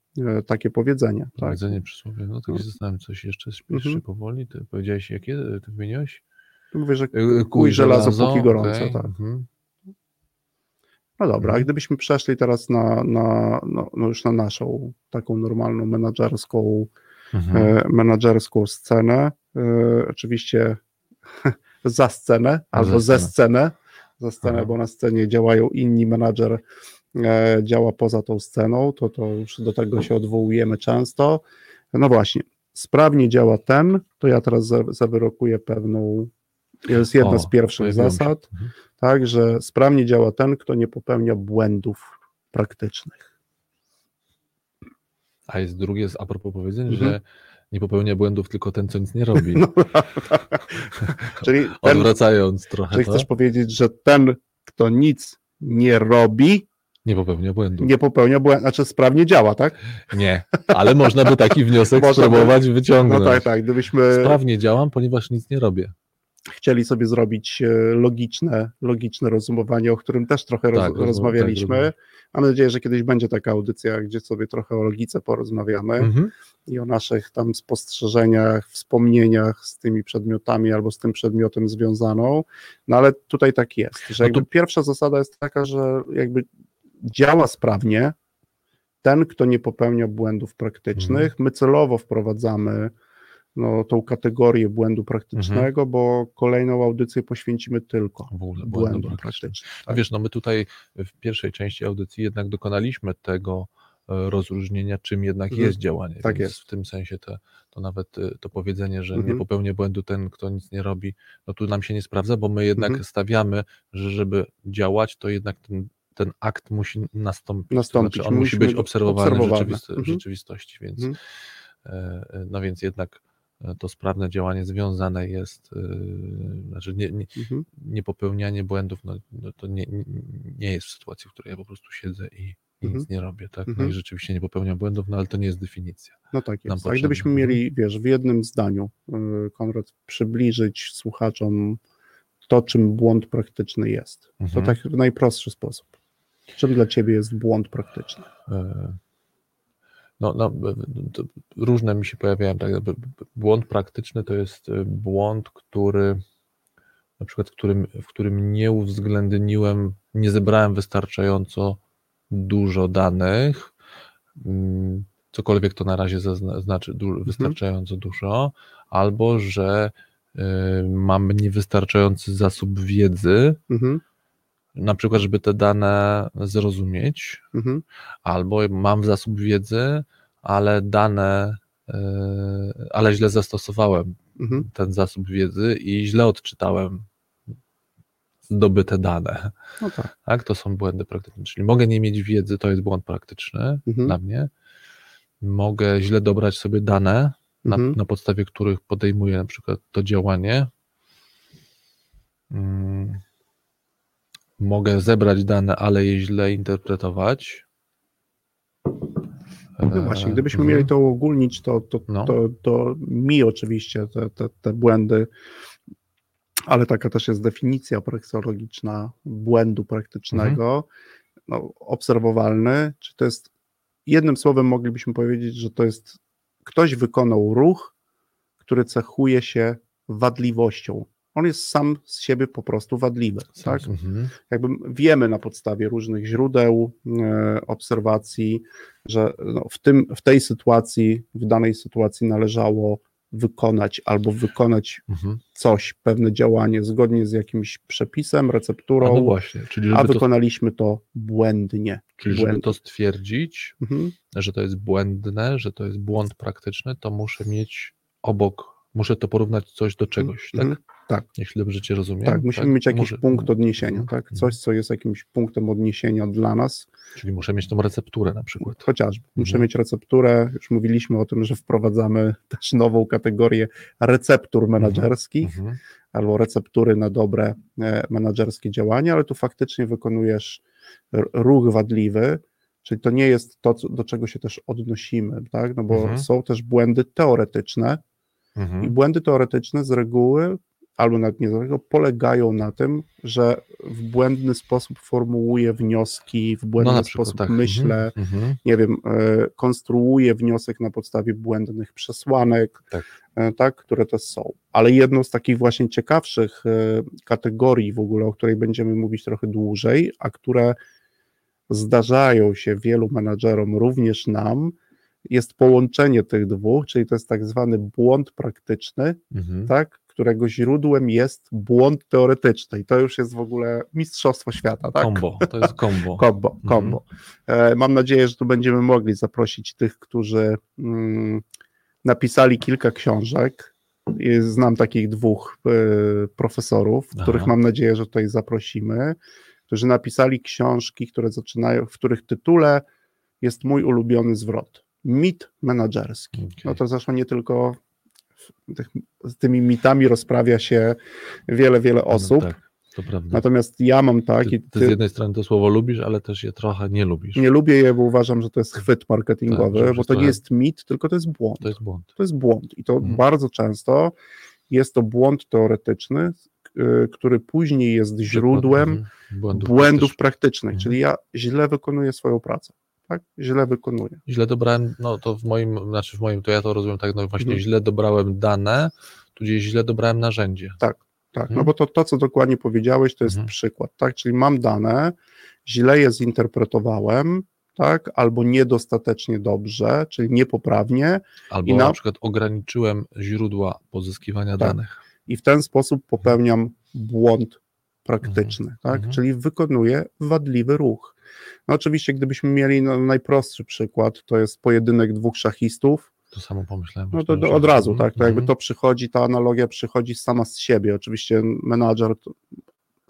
takie powiedzenie. Tak? Powiedzenie przysłowie, no to No. się zastanawiam, coś jeszcze spiesz Mhm. powoli. Ty powiedziałeś, jakie ty wymieniłeś? Mówię, że Y, kuj żelazo, póki gorąco. okej, Tak. mhm. No dobra, a Mhm. gdybyśmy przeszli teraz na, na no, no już na naszą taką normalną menadżerską, Mhm. e, menadżerską scenę, e, oczywiście <laughs> za scenę albo ze scenę. za scenę, Aha. bo na scenie działają inni, menadżer e, działa poza tą sceną, to, to już do tego się odwołujemy często. No właśnie, sprawnie działa ten, to ja teraz za- zawyrokuję pewną, jest jedna O, z pierwszych zasad, Mhm. tak, że sprawnie działa ten, kto nie popełnia błędów praktycznych. A jest drugie, a propos powiedzeń, Mhm. że nie popełnia błędów tylko ten, co nic nie robi. <laughs> No, czyli ten, Odwracając trochę czyli to, chcesz powiedzieć, że ten, kto nic nie robi, nie popełnia błędów. nie popełnia błędów, znaczy sprawnie działa, tak? Nie, ale można by taki wniosek <laughs> spróbować No wyciągnąć. tak, tak, gdybyśmy Sprawnie działam, ponieważ nic nie robię. chcieli sobie zrobić e, logiczne, logiczne rozumowanie, o którym też trochę Tak, rozum- rozmawialiśmy. tak, Mam nadzieję, że kiedyś będzie taka audycja, gdzie sobie trochę o logice porozmawiamy Mhm. i o naszych tam spostrzeżeniach, wspomnieniach z tymi przedmiotami albo z tym przedmiotem związaną. No ale tutaj tak jest, że No to- pierwsza zasada jest taka, że jakby działa sprawnie ten, kto nie popełnia błędów praktycznych. Mhm. My celowo wprowadzamy no, tą kategorię błędu praktycznego, Mhm. bo kolejną audycję poświęcimy tylko błędom błędom praktycznym. No Tak. Wiesz, no my tutaj w pierwszej części audycji jednak dokonaliśmy tego e, rozróżnienia, czym jednak Mhm. jest działanie. Tak Więc jest. W tym sensie to, to nawet e, to powiedzenie, że Mhm. nie popełnia błędu ten, kto nic nie robi, no tu nam się nie sprawdza, bo my jednak Mhm. stawiamy, że żeby działać, to jednak ten, ten akt musi nastąpić. Nastąpić. To znaczy on musi być obserwowany w obserwowany. w Mhm. rzeczywistości, więc Mhm. e, e, no więc jednak e, to sprawne działanie związane jest, znaczy nie, nie, Mhm. nie popełnianie błędów, no, no to nie, nie- jest w sytuacji, w której ja po prostu siedzę i, i Mhm. nic nie robię, tak? No Mhm. i rzeczywiście nie popełniam błędów, no ale to nie jest definicja. No tak jest. A gdybyśmy Mhm. mieli, wiesz, w jednym zdaniu, Konrad, przybliżyć słuchaczom to, czym błąd praktyczny jest. To Mhm. tak w najprostszy sposób. Czym dla ciebie jest błąd praktyczny? E, No, no, różne mi się pojawiają. Tak, błąd praktyczny to jest e, błąd, który na przykład, w którym, w którym nie uwzględniłem, nie zebrałem wystarczająco dużo danych, mm, cokolwiek to na razie znaczy du- wystarczająco dużo, albo że y, mam niewystarczający zasób wiedzy, Mhm, na przykład, żeby te dane zrozumieć, mhm, albo mam zasób wiedzy, ale dane, y, ale źle zastosowałem mhm. ten zasób wiedzy i źle odczytałem zdobyte dane. No tak. Tak, to są błędy praktyczne. Czyli mogę nie mieć wiedzy, to jest błąd praktyczny Mhm. dla mnie. Mogę źle dobrać sobie dane, na, Mhm. na podstawie których podejmuję na przykład to działanie. Mm. Mogę zebrać dane, ale je źle interpretować. No właśnie, gdybyśmy Mhm. mieli to uogólnić, to, to, No. to, to mi oczywiście te, te, te błędy, ale taka też jest definicja praksologiczna błędu praktycznego, Mhm. no, obserwowalny, czy to jest, jednym słowem moglibyśmy powiedzieć, że to jest, ktoś wykonał ruch, który cechuje się wadliwością. On jest sam z siebie po prostu wadliwy, tak? Mhm. jakby wiemy na podstawie różnych źródeł, e, obserwacji, że no, w, tym, w tej sytuacji, w danej sytuacji należało wykonać albo wykonać Mhm. coś, pewne działanie zgodnie z jakimś przepisem, recepturą, no właśnie, a żeby, to, wykonaliśmy to błędnie. czyli żeby błędnie. to stwierdzić, Mhm. że to jest błędne, że to jest błąd praktyczny, to muszę mieć obok, muszę to porównać coś do czegoś, tak? Mhm. Tak. Jeśli dobrze Cię rozumiem. Tak, musimy mieć jakiś Muszę- punkt odniesienia, Mhm. tak? Mhm. Coś, co jest jakimś punktem odniesienia dla nas, Czyli muszę mieć tą recepturę na przykład. Chociażby. Muszę Mhm. mieć recepturę. Już mówiliśmy o tym, że wprowadzamy <laughs> też nową kategorię receptur menedżerskich Mhm. albo receptury na dobre e, menedżerskie działania, ale tu faktycznie wykonujesz ruch wadliwy, czyli to nie jest to, do czego się też odnosimy, tak? No bo Mhm. są też błędy teoretyczne i Mhm. błędy teoretyczne z reguły albo nawet nie z reguły polegają na tym, że w błędny sposób formułuję wnioski, w błędny No przykład sposób tak. myślę, Mhm. Mhm. nie wiem, e, konstruuje wniosek na podstawie błędnych przesłanek, Tak. e, tak, które to są. Ale jedną z takich właśnie ciekawszych e, kategorii w ogóle, o której będziemy mówić trochę dłużej, a które zdarzają się wielu menadżerom, również nam, jest połączenie tych dwóch, czyli to jest tak zwany błąd praktyczny, Mhm. tak, którego źródłem jest błąd teoretyczny. I to już jest w ogóle mistrzostwo świata, tak? Kombo, to jest kombo. <laughs> Kombo, Mhm. kombo. E, Mam nadzieję, że tu będziemy mogli zaprosić tych, którzy mm, napisali kilka książek. Znam takich dwóch e, profesorów, Aha. których mam nadzieję, że tutaj zaprosimy, którzy napisali książki, które zaczynają, w których tytule jest mój ulubiony zwrot. Mit menedżerski. Okej. No to zresztą nie tylko z tymi mitami rozprawia się wiele, wiele osób. No, tak, to prawda. Natomiast ja mam tak Ty, ty z jednej strony to słowo lubisz, ale też je trochę nie lubisz. nie lubię je, bo uważam, że to jest chwyt marketingowy, Tak, bo to nie jest mit, tylko to jest błąd. To jest błąd. To jest błąd i to Mhm. bardzo często jest to błąd teoretyczny, y, który później jest źródłem Mhm. błędów. błędów praktycznych. praktycznych, Mhm. czyli ja źle wykonuję swoją pracę. Tak? Źle wykonuję. Źle dobrałem, no to w moim, znaczy w moim, to ja to rozumiem tak, no właśnie Mhm. źle dobrałem dane, tudzież źle dobrałem narzędzie. Tak, Mhm. no bo to, to, co dokładnie powiedziałeś, to jest Mhm. przykład, tak? Czyli mam dane, źle je zinterpretowałem, tak? Albo niedostatecznie dobrze, czyli niepoprawnie, Albo na... na- przykład ograniczyłem źródła pozyskiwania Tak. danych. i w ten sposób popełniam błąd praktyczny, tak? Mhm. Czyli wykonuję wadliwy ruch. No oczywiście, gdybyśmy mieli no, najprostszy przykład, to jest pojedynek dwóch szachistów, To samo pomyślałem. no to, to od razu, tak? To jakby Mhm. to przychodzi, ta analogia przychodzi sama z siebie. Oczywiście menadżer,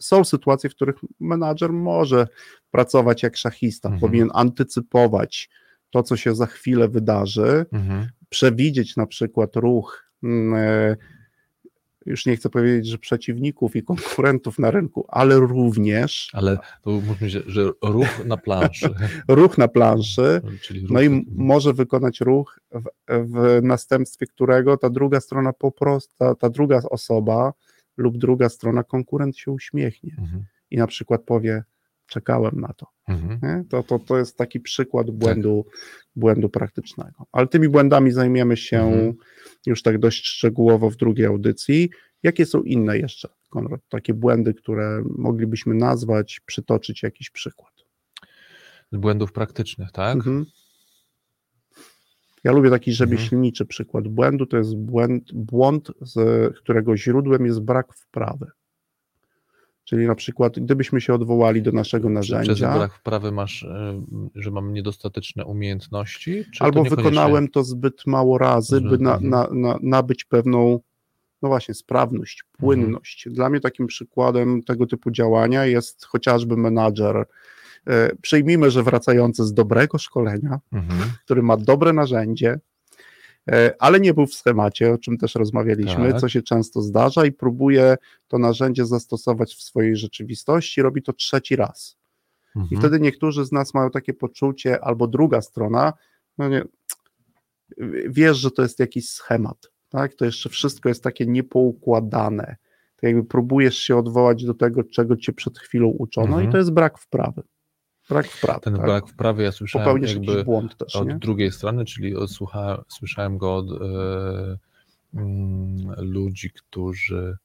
są sytuacje, w których menadżer może pracować jak szachista, Mhm. powinien antycypować to, co się za chwilę wydarzy, Mhm. przewidzieć na przykład ruch e, już nie chcę powiedzieć, że przeciwników i konkurentów na rynku, ale również. Ale to mówmy się, że ruch na planszy. <laughs> ruch na planszy. Ruch, No i może wykonać ruch, w, w następstwie którego ta druga strona po prostu, ta, ta druga osoba lub druga strona, konkurent się uśmiechnie Mhm, i na przykład powie: Czekałem na to. mhm. To, to, to jest taki przykład błędu, błędu praktycznego. Ale tymi błędami zajmiemy się Mhm. już tak dość szczegółowo w drugiej audycji. Jakie są inne jeszcze, Konrad? Takie błędy, które moglibyśmy nazwać, przytoczyć jakiś przykład. Z błędów praktycznych, tak? Mhm. Ja lubię taki Mhm. rzemieślniczy przykład błędu. To jest błęd, błąd, z którego źródłem jest brak wprawy. Czyli na przykład, gdybyśmy się odwołali do naszego Czy przez narzędzia, brak wprawy masz, e, że mam niedostateczne umiejętności? Albo wykonałem to zbyt mało razy, by na, Mhm. na, na, nabyć pewną, no właśnie, sprawność, płynność. Dla mnie takim przykładem tego typu działania jest chociażby menadżer. E, Przyjmijmy, że wracający z dobrego szkolenia, Mhm. który ma dobre narzędzie, ale nie był w schemacie, o czym też rozmawialiśmy, Tak. co się często zdarza, i próbuje to narzędzie zastosować w swojej rzeczywistości, robi to trzeci raz. I Mhm. wtedy niektórzy z nas mają takie poczucie, albo druga strona, no nie, wiesz, że to jest jakiś schemat, tak? To jeszcze wszystko jest takie niepoukładane. To jakby próbujesz się odwołać do tego, czego cię przed chwilą uczono, Mhm. i to jest brak wprawy. Brak wprawy. Ten tak? brak wprawy ja słyszałem Popełnisz jakby błąd też, od nie? drugiej strony, czyli od, słucha, słyszałem go od e, mm, ludzi, którzy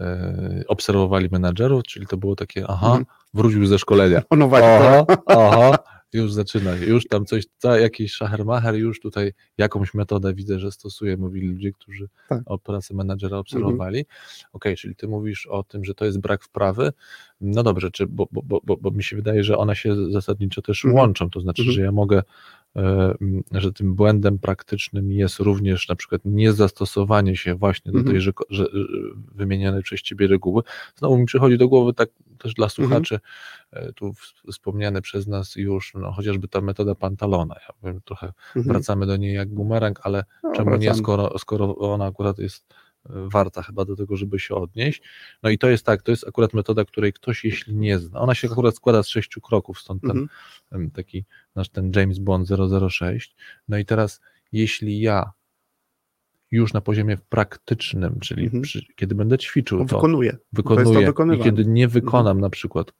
e, obserwowali menadżerów, czyli to było takie, aha, Mhm. wrócił ze szkolenia. O, no właśnie, Aha, <laughs> aha, już zaczyna, już tam coś, ca, jakiś szachermacher, już tutaj jakąś metodę widzę, że stosuje, mówili ludzie, którzy Tak. o pracę menadżera obserwowali. Okej, czyli ty mówisz o tym, że to jest brak wprawy. No dobrze, czy, bo, bo, bo, bo, bo mi się wydaje, że one się zasadniczo też Mhm. łączą, to znaczy, Mhm. że ja mogę, że tym błędem praktycznym jest również na przykład niezastosowanie się właśnie do Mhm. tej że, że, wymienionej przez ciebie reguły. Znowu mi przychodzi do głowy tak też dla słuchaczy, e, tu w- wspomniany przez nas już, no, chociażby ta metoda Pantalona. Ja powiem, trochę Mhm. wracamy do niej jak bumerang, ale No, czemu nie, wracamy. skoro, skoro ona akurat jest e, warta chyba do tego, żeby się odnieść. No i to jest tak, to jest akurat metoda, której ktoś jeśli nie zna, ona się akurat składa z sześciu kroków, stąd ten Mhm. em, taki nasz ten James Bond 006. No i teraz, jeśli ja już na poziomie praktycznym, czyli Mhm. przy, kiedy będę ćwiczył, to Wykonuję. to wykonuję i wykonywanie. kiedy nie wykonam na przykład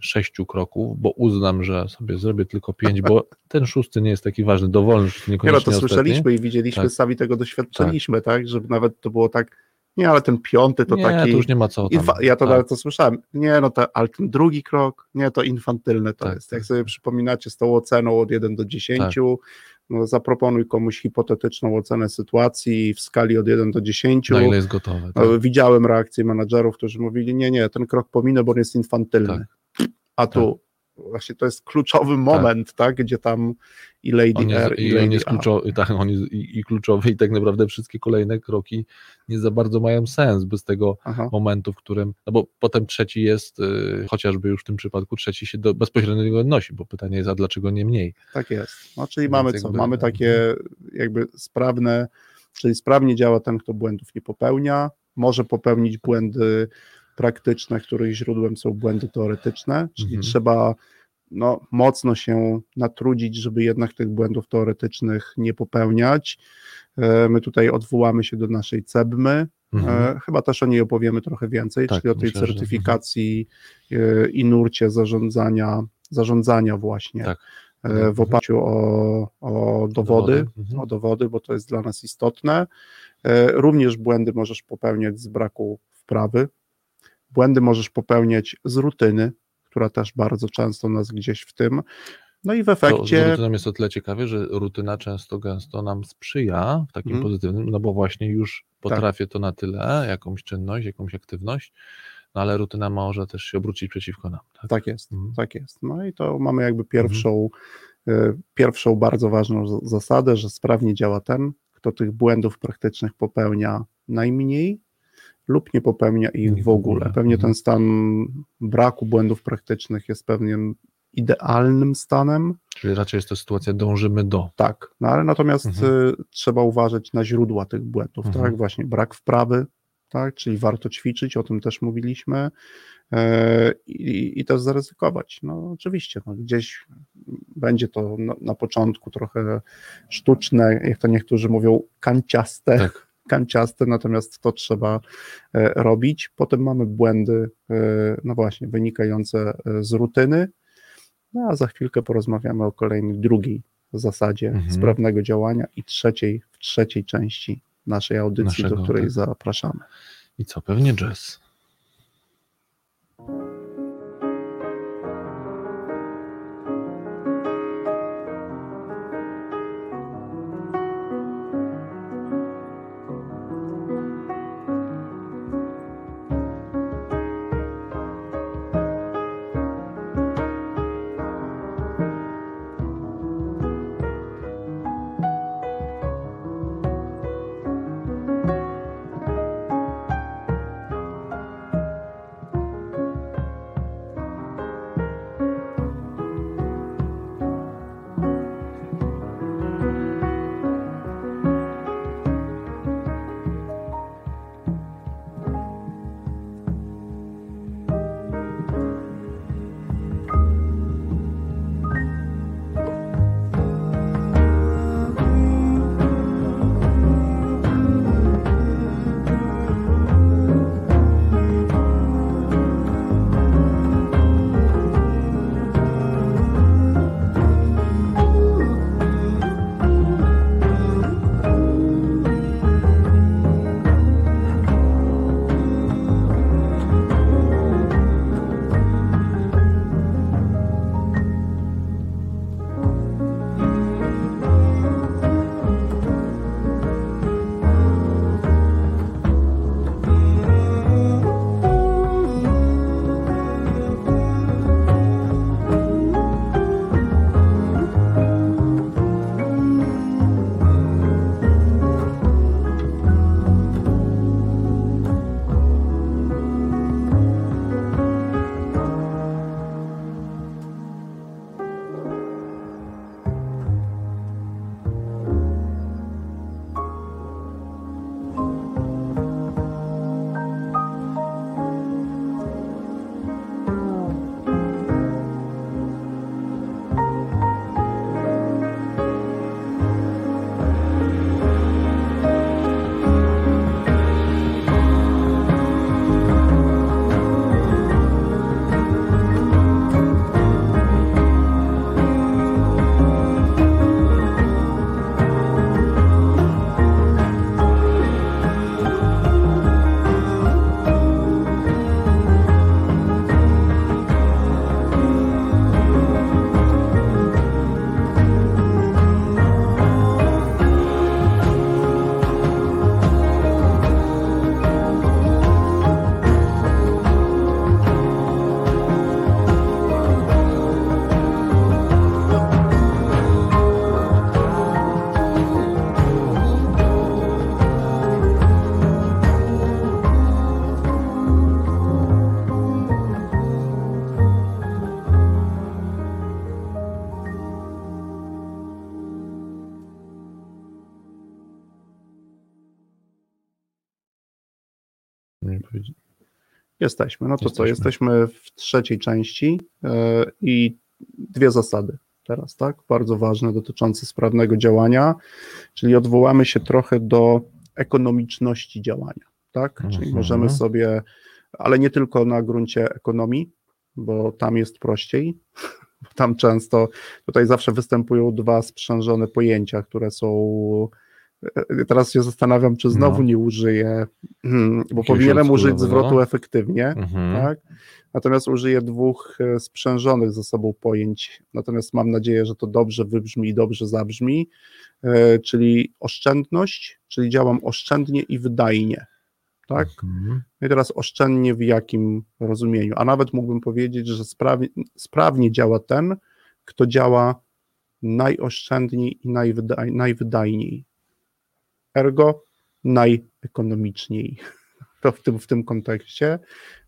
sześciu kroków, bo uznam, że sobie zrobię tylko pięć, bo ten szósty nie jest taki ważny, dowolny szósty, Nie, no niekoniecznie to ostatni. słyszeliśmy i widzieliśmy, Tak. sami tego doświadczyliśmy, tak? Żeby nawet to było tak, nie, ale ten piąty to nie, taki... to już nie ma co tam. Ja to tak. nawet to słyszałem. Nie, no to, ale ten drugi krok, nie, to infantylne to Tak, jest. tak. Jak sobie przypominacie z tą oceną od 1 do 10, no zaproponuj komuś hipotetyczną ocenę sytuacji w skali od 1 do 10. Na ile jest gotowe. Tak? No, Widziałem reakcje menadżerów, którzy mówili, nie, nie, ten krok pominę, bo on jest infantylny. A tu właśnie to jest kluczowy moment, tak, gdzie tam i Lady On jest, R, i i on Lady jest A. kluczowy, tak, on jest i, i kluczowy i tak naprawdę wszystkie kolejne kroki nie za bardzo mają sens bez tego Aha. momentu, w którym, no bo potem trzeci jest, y, chociażby już w tym przypadku trzeci się do, bezpośrednio do niego odnosi, bo pytanie jest, a dlaczego nie mniej? Tak jest. No, czyli Więc mamy co? jakby- Mamy takie jakby sprawne, czyli sprawnie działa ten, kto błędów nie popełnia, może popełnić błędy praktyczne, których źródłem są błędy teoretyczne, czyli Mhm. trzeba no, mocno się natrudzić, żeby jednak tych błędów teoretycznych nie popełniać. E, My tutaj odwołamy się do naszej CEBMY, Mhm. E, Chyba też o niej opowiemy trochę więcej, Tak, czyli o tej myślę, że- certyfikacji e, i nurcie zarządzania, zarządzania właśnie Tak. e, Mhm. w oparciu o, o dowody, Dowody, mhm. o dowody, bo to jest dla nas istotne. Również błędy możesz popełniać z braku wprawy. Błędy możesz popełniać z rutyny, która też bardzo często nas gdzieś w tym. No i w To z efekcie rutyną jest o tyle ciekawie, że rutyna często gęsto nam sprzyja w takim Mhm. pozytywnym, no bo właśnie już potrafię to na tyle, jakąś czynność, jakąś aktywność, no ale rutyna może też się obrócić przeciwko nam. Tak? Tak jest, Mhm. tak jest. No i to mamy jakby pierwszą, e, pierwszą bardzo ważną zasadę, że sprawnie działa ten, kto tych błędów praktycznych popełnia najmniej lub nie popełnia ich w ogóle. Pewnie Mhm. ten stan braku błędów praktycznych jest pewien idealnym stanem. Czyli raczej jest to sytuacja, dążymy do. Tak, no ale natomiast Mhm. y, trzeba uważać na źródła tych błędów, Mhm. tak? Właśnie brak wprawy, tak? Czyli warto ćwiczyć, o tym też mówiliśmy. e, I, i też zaryzykować. No oczywiście, no, gdzieś będzie to na, na początku trochę sztuczne, jak to niektórzy mówią, kanciaste, Tak. Kanciaste, natomiast to trzeba e, robić. Potem mamy błędy, e, no właśnie, wynikające e, z rutyny, no a za chwilkę porozmawiamy o kolejnej, drugiej zasadzie Mhm. sprawnego działania i trzeciej, w trzeciej części naszej audycji, Naszego, do której tak. zapraszamy. I co? Pewnie jazz. Jesteśmy. No to co, Jesteśmy. jesteśmy w trzeciej części e, i dwie zasady teraz, tak? Bardzo ważne, dotyczące sprawnego działania, czyli odwołamy się trochę do ekonomiczności działania, tak? Czyli Mhm. możemy sobie, ale nie tylko na gruncie ekonomii, bo tam jest prościej. <laughs> Tam często, tutaj zawsze występują dwa sprzężone pojęcia, które są. E, Teraz się zastanawiam, czy znowu No. nie użyję, hmm, bo powinienem użyć zwrotu efektywnie, Mhm. tak? Natomiast użyję dwóch e, sprzężonych ze sobą pojęć. Natomiast mam nadzieję, że to dobrze wybrzmi i dobrze zabrzmi, e, czyli oszczędność, czyli działam oszczędnie i wydajnie. Tak? Mhm. No i teraz oszczędnie w jakim rozumieniu? A nawet mógłbym powiedzieć, że sprawnie, sprawnie działa ten, kto działa najoszczędniej i najwydaj, najwydajniej. Ergo najekonomiczniej. <laughs> To w tym, w tym kontekście.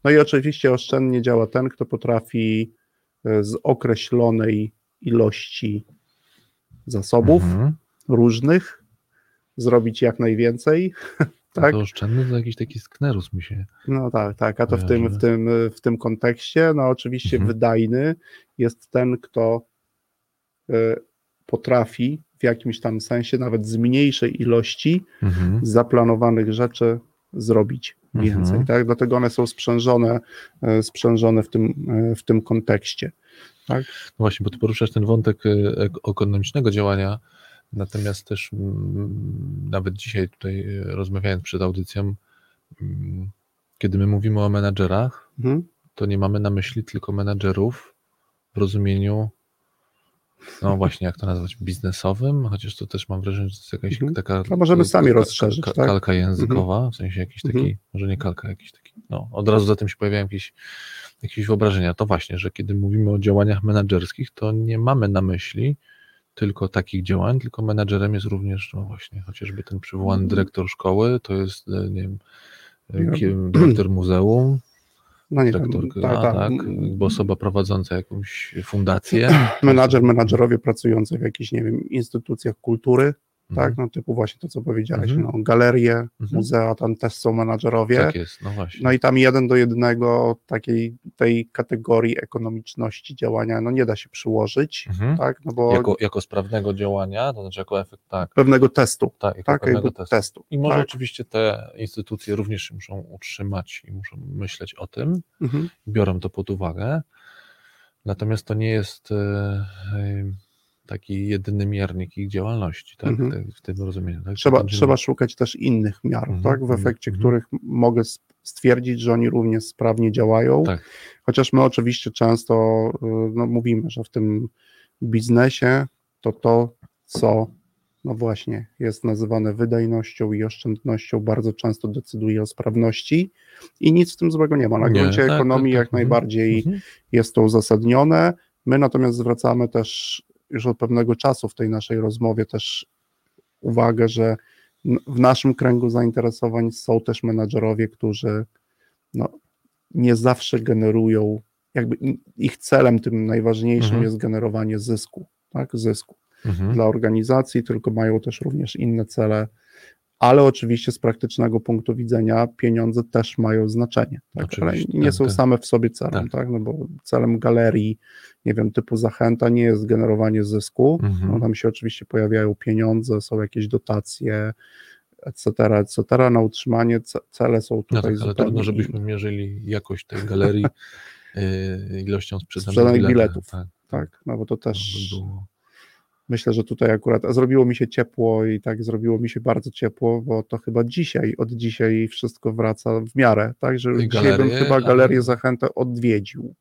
No i oczywiście oszczędnie działa ten, kto potrafi e, z określonej ilości zasobów Mhm. różnych, zrobić jak najwięcej. <laughs> Tak? To oszczędny to jakiś taki sknerus mi się. No tak, tak, a to w tym, Kojarzy. w tym, w tym kontekście, no oczywiście Mhm. wydajny jest ten, kto y, potrafi w jakimś tam sensie, nawet z mniejszej ilości Mhm. zaplanowanych rzeczy zrobić więcej, Mhm. tak? Dlatego one są sprzężone, y, sprzężone w tym, y, w tym kontekście. Tak? No właśnie, bo ty poruszasz ten wątek e, ek- ekonomicznego działania, natomiast też nawet dzisiaj tutaj e, rozmawiając przed audycją, kiedy my mówimy o menadżerach, Mhm. to nie mamy na myśli tylko menadżerów w rozumieniu, no właśnie, jak to nazwać, biznesowym, chociaż to też mam wrażenie, że to jest jakaś Mhm. taka To możemy ka- sami ka- rozszerzyć, ka- tak? kalka językowa, w sensie jakiś taki, Mhm. może nie kalka, jakiś taki, no od razu za tym się pojawiają jakieś, jakieś wyobrażenia. To właśnie, że kiedy mówimy o działaniach menedżerskich, to nie mamy na myśli tylko takich działań, tylko menadżerem jest również, no właśnie, chociażby ten przywołany Mhm. dyrektor szkoły, to jest, e, nie wiem, e, dyrektor muzeum, No nie wiem, dyrektorka, tak, tak. tak, jakby osoba prowadząca jakąś fundację. <clears throat> Menadżer, menadżerowie pracujący w jakichś, nie wiem, instytucjach kultury. Tak, no typu właśnie to, co powiedziałeś, Mhm. no, galerie, Mhm. muzea, tam też są menadżerowie, Tak jest, no właśnie. no i tam jeden do jednego takiej tej kategorii ekonomiczności działania, no nie da się przyłożyć, Mhm. tak, no bo jako, jako sprawnego działania, to znaczy jako efekt, tak, pewnego testu, tak, jako tak, pewnego testu. testu, I może tak. oczywiście te instytucje również się muszą utrzymać i muszą myśleć o tym, Mhm. biorą to pod uwagę. Natomiast to nie jest e, e, taki jedyny miernik ich działalności, tak? Mhm. Tak, W tym rozumieniu. Tak? Trzeba, Będziemy- trzeba szukać też innych miar, Mhm, tak, w mhm, efekcie mhm. których mogę stwierdzić, że oni również sprawnie działają, Tak. chociaż my oczywiście często y, no, mówimy, że w tym biznesie to to, co no właśnie jest nazywane wydajnością i oszczędnością, bardzo często decyduje o sprawności i nic w tym złego nie ma. Na Nie, gruncie tak, ekonomii tak, jak tak, mhm. najbardziej Mhm. jest to uzasadnione. My natomiast zwracamy też już od pewnego czasu w tej naszej rozmowie też uwagę, że w naszym kręgu zainteresowań są też menadżerowie, którzy no, nie zawsze generują, jakby ich celem tym najważniejszym Mhm. jest generowanie zysku, tak, zysku Mhm. dla organizacji, tylko mają też również inne cele, ale oczywiście z praktycznego punktu widzenia pieniądze też mają znaczenie, tak? ale nie tak, są tak. same w sobie celem, Tak. tak. no bo celem galerii, nie wiem, typu zachęta nie jest generowanie zysku, Mhm. no tam się oczywiście pojawiają pieniądze, są jakieś dotacje, etc., etc., na utrzymanie ce- cele są No tutaj tak, ale zupełnie trudno, inne. żebyśmy mierzyli jakość tej galerii <laughs> y, ilością sprzedanych, Sprzedanych biletów. biletów. Tak, tak, no bo to to też by było. Myślę, że tutaj akurat a zrobiło mi się ciepło i tak zrobiło mi się bardzo ciepło, bo to chyba dzisiaj, od dzisiaj wszystko wraca w miarę, tak, że I dzisiaj bym chyba ale- galerię Zachętę odwiedził.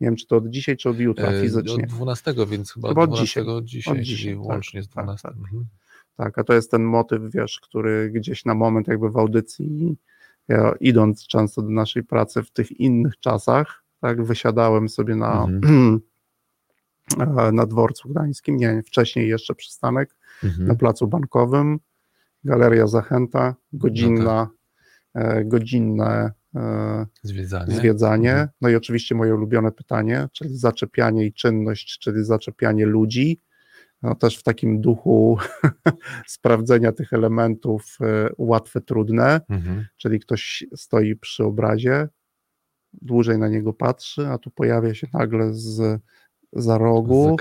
Nie wiem, czy to od dzisiaj, czy od jutra E, fizycznie. Od 12, więc chyba, Chyba od od 12 dzisiaj. dzisiaj, Od dzisiaj, tak, łącznie z tak, 12. tak. Mhm. Tak, a to jest ten motyw, wiesz, który gdzieś na moment jakby w audycji, ja idąc często do naszej pracy w tych innych czasach, tak, wysiadałem sobie na, Mhm. <clears throat> e, na dworcu gdańskim, nie, wcześniej jeszcze przystanek, Mhm. na placu bankowym, Galeria Zachęta, godzinna, e, godzinne e, Zwiedzanie. zwiedzanie. Mhm. No i oczywiście moje ulubione pytanie, czyli zaczepianie i czynność, czyli zaczepianie ludzi. No też w takim duchu <laughs> sprawdzenia tych elementów łatwe, trudne, Mhm. czyli ktoś stoi przy obrazie, dłużej na niego patrzy, a tu pojawia się nagle z za rogu.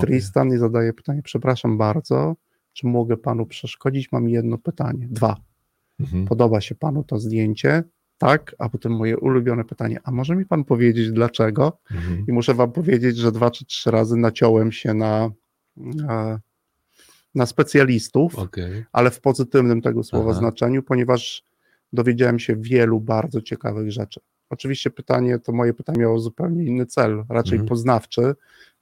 Tristan i zadaje pytanie, przepraszam bardzo, czy mogę panu przeszkodzić? Mam jedno pytanie, dwa. Mhm. Podoba się panu to zdjęcie? Tak, a potem moje ulubione pytanie, a może mi pan powiedzieć dlaczego? Mhm. I muszę wam powiedzieć, że dwa czy trzy razy naciąłem się na, e, na specjalistów, Okej. ale w pozytywnym tego słowa Aha. znaczeniu, ponieważ dowiedziałem się wielu bardzo ciekawych rzeczy. Oczywiście pytanie, to moje pytanie miało zupełnie inny cel, raczej Mhm. poznawczy,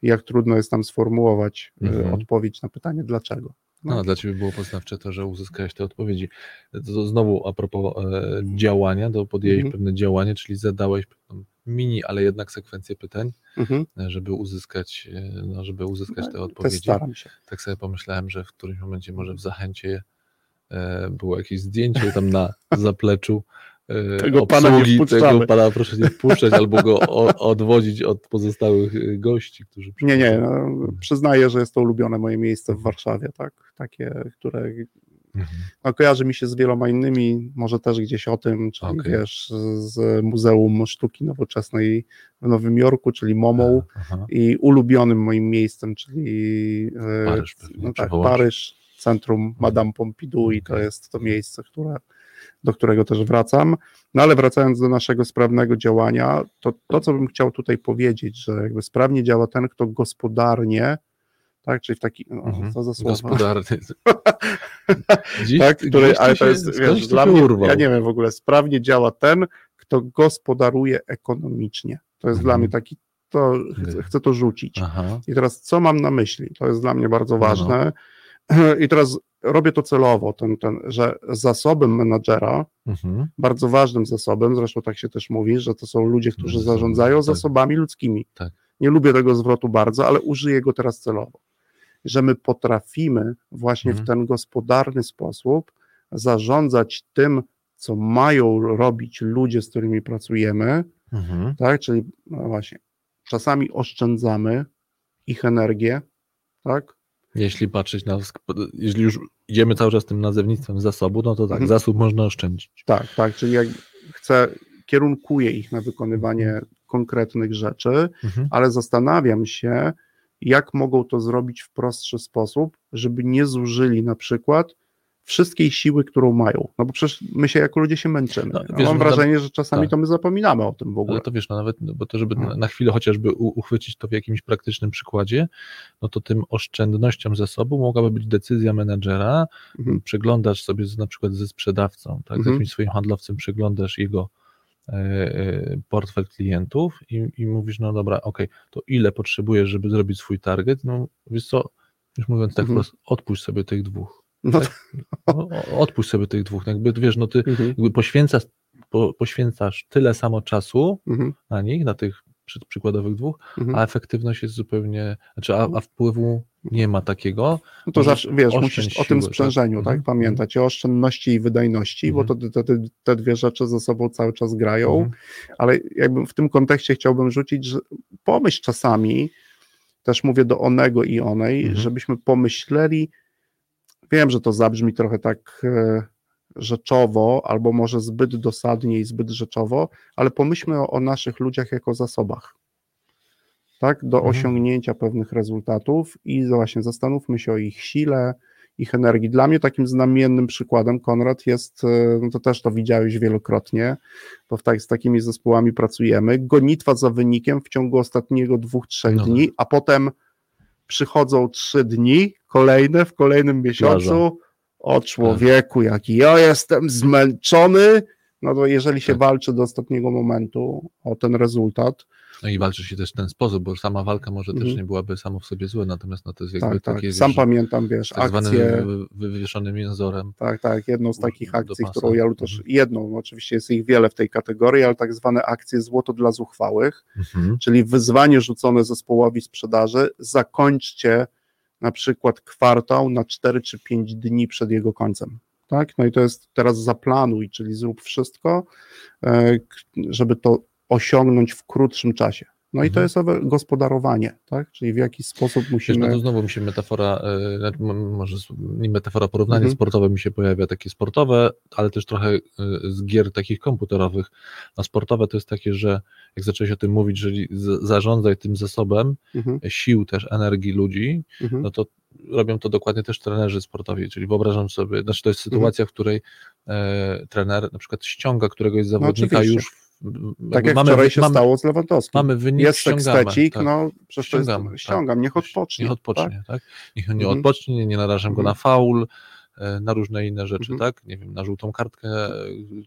jak trudno jest tam sformułować e, Mhm. odpowiedź na pytanie dlaczego. No, dla Ciebie było poznawcze to, że uzyskałeś te odpowiedzi. To, znowu a propos e, działania, to podjęłeś Mhm. pewne działanie, czyli zadałeś pewną mini, ale jednak sekwencję pytań, Mhm. e, żeby uzyskać, e, no, żeby uzyskać te Też odpowiedzi. staram się. Tak sobie pomyślałem, że w którymś momencie może w zachęcie e, było jakieś zdjęcie tam na zapleczu Tego pana nie obsługi, wpuszczamy. tego pana proszę nie wpuszczać albo go odwodzić od pozostałych e, gości, którzy Nie, nie, przychodzą. no, przyznaję, że jest to ulubione moje miejsce w Warszawie, tak? Takie, które Mhm. no, kojarzy mi się z wieloma innymi, może też gdzieś o tym, czyli Okej. wiesz, z Muzeum Sztuki Nowoczesnej w Nowym Jorku, czyli MoMO Aha. i ulubionym moim miejscem, czyli e, Paryż no czy tak? Paryż, centrum Madame Pompidou i to jest to miejsce, które, do którego też wracam. No ale wracając do naszego sprawnego działania, to to, co bym chciał tutaj powiedzieć, że jakby sprawnie działa ten, kto gospodarnie, tak, czyli w taki, Mhm. co za słowa, Gospodarny. <laughs> Gdzieś, tak, który, ale to jest, wiesz, dla mnie, urwał. ja nie wiem w ogóle, sprawnie działa ten, kto gospodaruje ekonomicznie. To jest Mhm. dla mnie taki, to chcę, to rzucić. Aha. I teraz co mam na myśli? To jest dla mnie bardzo no. ważne. <clears throat> I teraz robię to celowo, ten, ten, że zasobem menadżera, Mhm. bardzo ważnym zasobem, zresztą tak się też mówi, że to są ludzie, którzy zarządzają tak. zasobami ludzkimi. Tak. Nie lubię tego zwrotu bardzo, ale użyję go teraz celowo. Że my potrafimy właśnie w Mhm. ten gospodarny sposób zarządzać tym, co mają robić ludzie, z którymi pracujemy, Mhm. tak? Czyli no właśnie, czasami oszczędzamy ich energię, tak? Jeśli patrzeć na, jeśli już idziemy cały czas tym nazewnictwem zasobu, no to tak, Mhm. zasób można oszczędzić. Tak, tak, czyli jak chcę, kierunkuję ich na wykonywanie konkretnych rzeczy, Mhm. ale zastanawiam się, jak mogą to zrobić w prostszy sposób, żeby nie zużyli na przykład wszystkiej siły, którą mają. No bo przecież my się jako ludzie się męczymy. No, wiesz, mam no, wrażenie, że czasami tak. to my zapominamy o tym w ogóle. Ale to wiesz, no nawet, no bo to żeby na, na chwilę chociażby u, uchwycić to w jakimś praktycznym przykładzie, no to tym oszczędnością zasobu mogłaby być decyzja menedżera, Mhm. przeglądasz sobie z, na przykład ze sprzedawcą, tak, z Mhm. jakimś swoim handlowcem, przeglądasz jego e, e, portfel klientów i, i mówisz, no dobra, okej, to ile potrzebujesz, żeby zrobić swój target? No wiesz co, już mówiąc tak Mhm. wprost, odpuść sobie tych dwóch. No tak. No, o- odpuść sobie tych dwóch. Jakby wiesz, no ty Mhm. jakby poświęcasz, po, poświęcasz tyle samo czasu Mhm. na nich, na tych przy, przykładowych dwóch, Mhm. a efektywność jest zupełnie, znaczy a, a wpływu nie ma takiego. No to zawsze, wiesz, musisz o siły, tym tak? sprzężeniu, tak, Mhm. pamiętać, o oszczędności i wydajności, bo to Mhm. te, te, dwie rzeczy ze sobą cały czas grają, Mhm. ale jakby w tym kontekście chciałbym rzucić, że pomyśl czasami, też mówię do onego i onej, Mhm. żebyśmy pomyśleli, wiem, że to zabrzmi trochę tak e, rzeczowo, albo może zbyt dosadnie i zbyt rzeczowo, ale pomyślmy o, o naszych ludziach jako zasobach. Tak, do Mhm. osiągnięcia pewnych rezultatów i właśnie zastanówmy się o ich sile, ich energii. Dla mnie takim znamiennym przykładem, Konrad, jest, e, no to też to widziałeś wielokrotnie, bo w tak, z takimi zespołami pracujemy, gonitwa za wynikiem w ciągu ostatniego dwóch, trzech No tak. dni, a potem przychodzą trzy dni, kolejne w kolejnym miesiącu, o człowieku, jaki ja jestem zmęczony, no to jeżeli się Tak. walczy do ostatniego momentu o ten rezultat, No i walczy się też w ten sposób, bo sama walka może też Mhm. nie byłaby samo w sobie złe, natomiast no to jest jakby tak, tak, takie sam wiesz, pamiętam, wiesz, tak wy- wywieszonym jęzorem. tak, tak, jedną z takich akcji, którą ja też, Mhm. jedną, oczywiście jest ich wiele w tej kategorii, ale tak zwane akcje złoto dla zuchwałych, Mhm. czyli wyzwanie rzucone zespołowi sprzedaży, zakończcie na przykład kwartał na 4 czy 5 dni przed jego końcem. Tak? No i to jest teraz zaplanuj, czyli zrób wszystko, e, żeby to osiągnąć w krótszym czasie. No i to Mhm. jest owe gospodarowanie, tak? Czyli w jaki sposób Wiesz, no musimy. to znowu mi się metafora, e, znaczy, może nie metafora, porównanie Mhm. sportowe mi się pojawia, takie sportowe, ale też trochę e, z gier takich komputerowych. A sportowe to jest takie, że jak zacząłeś o tym mówić, że zarządzaj tym zasobem Mhm, sił też, energii ludzi, mhm. no to robią to dokładnie też trenerzy sportowi, czyli wyobrażam sobie, znaczy to jest Mhm. sytuacja, w której e, trener na przykład ściąga któregoś zawodnika No, oczywiście. już w- tak jak mamy, wczoraj się mamy, stało z Lewandowskim. mamy wynik, jest ściągamy, tak. no przecież to jest, Ściągamy, tak. ściągam, niech odpocznie. Niech tak? odpocznie, tak? Niech on nie Mhm. odpocznie, nie narażam go Mhm. na faul, e, na różne inne rzeczy, Mhm. tak? Nie wiem, na żółtą kartkę, e,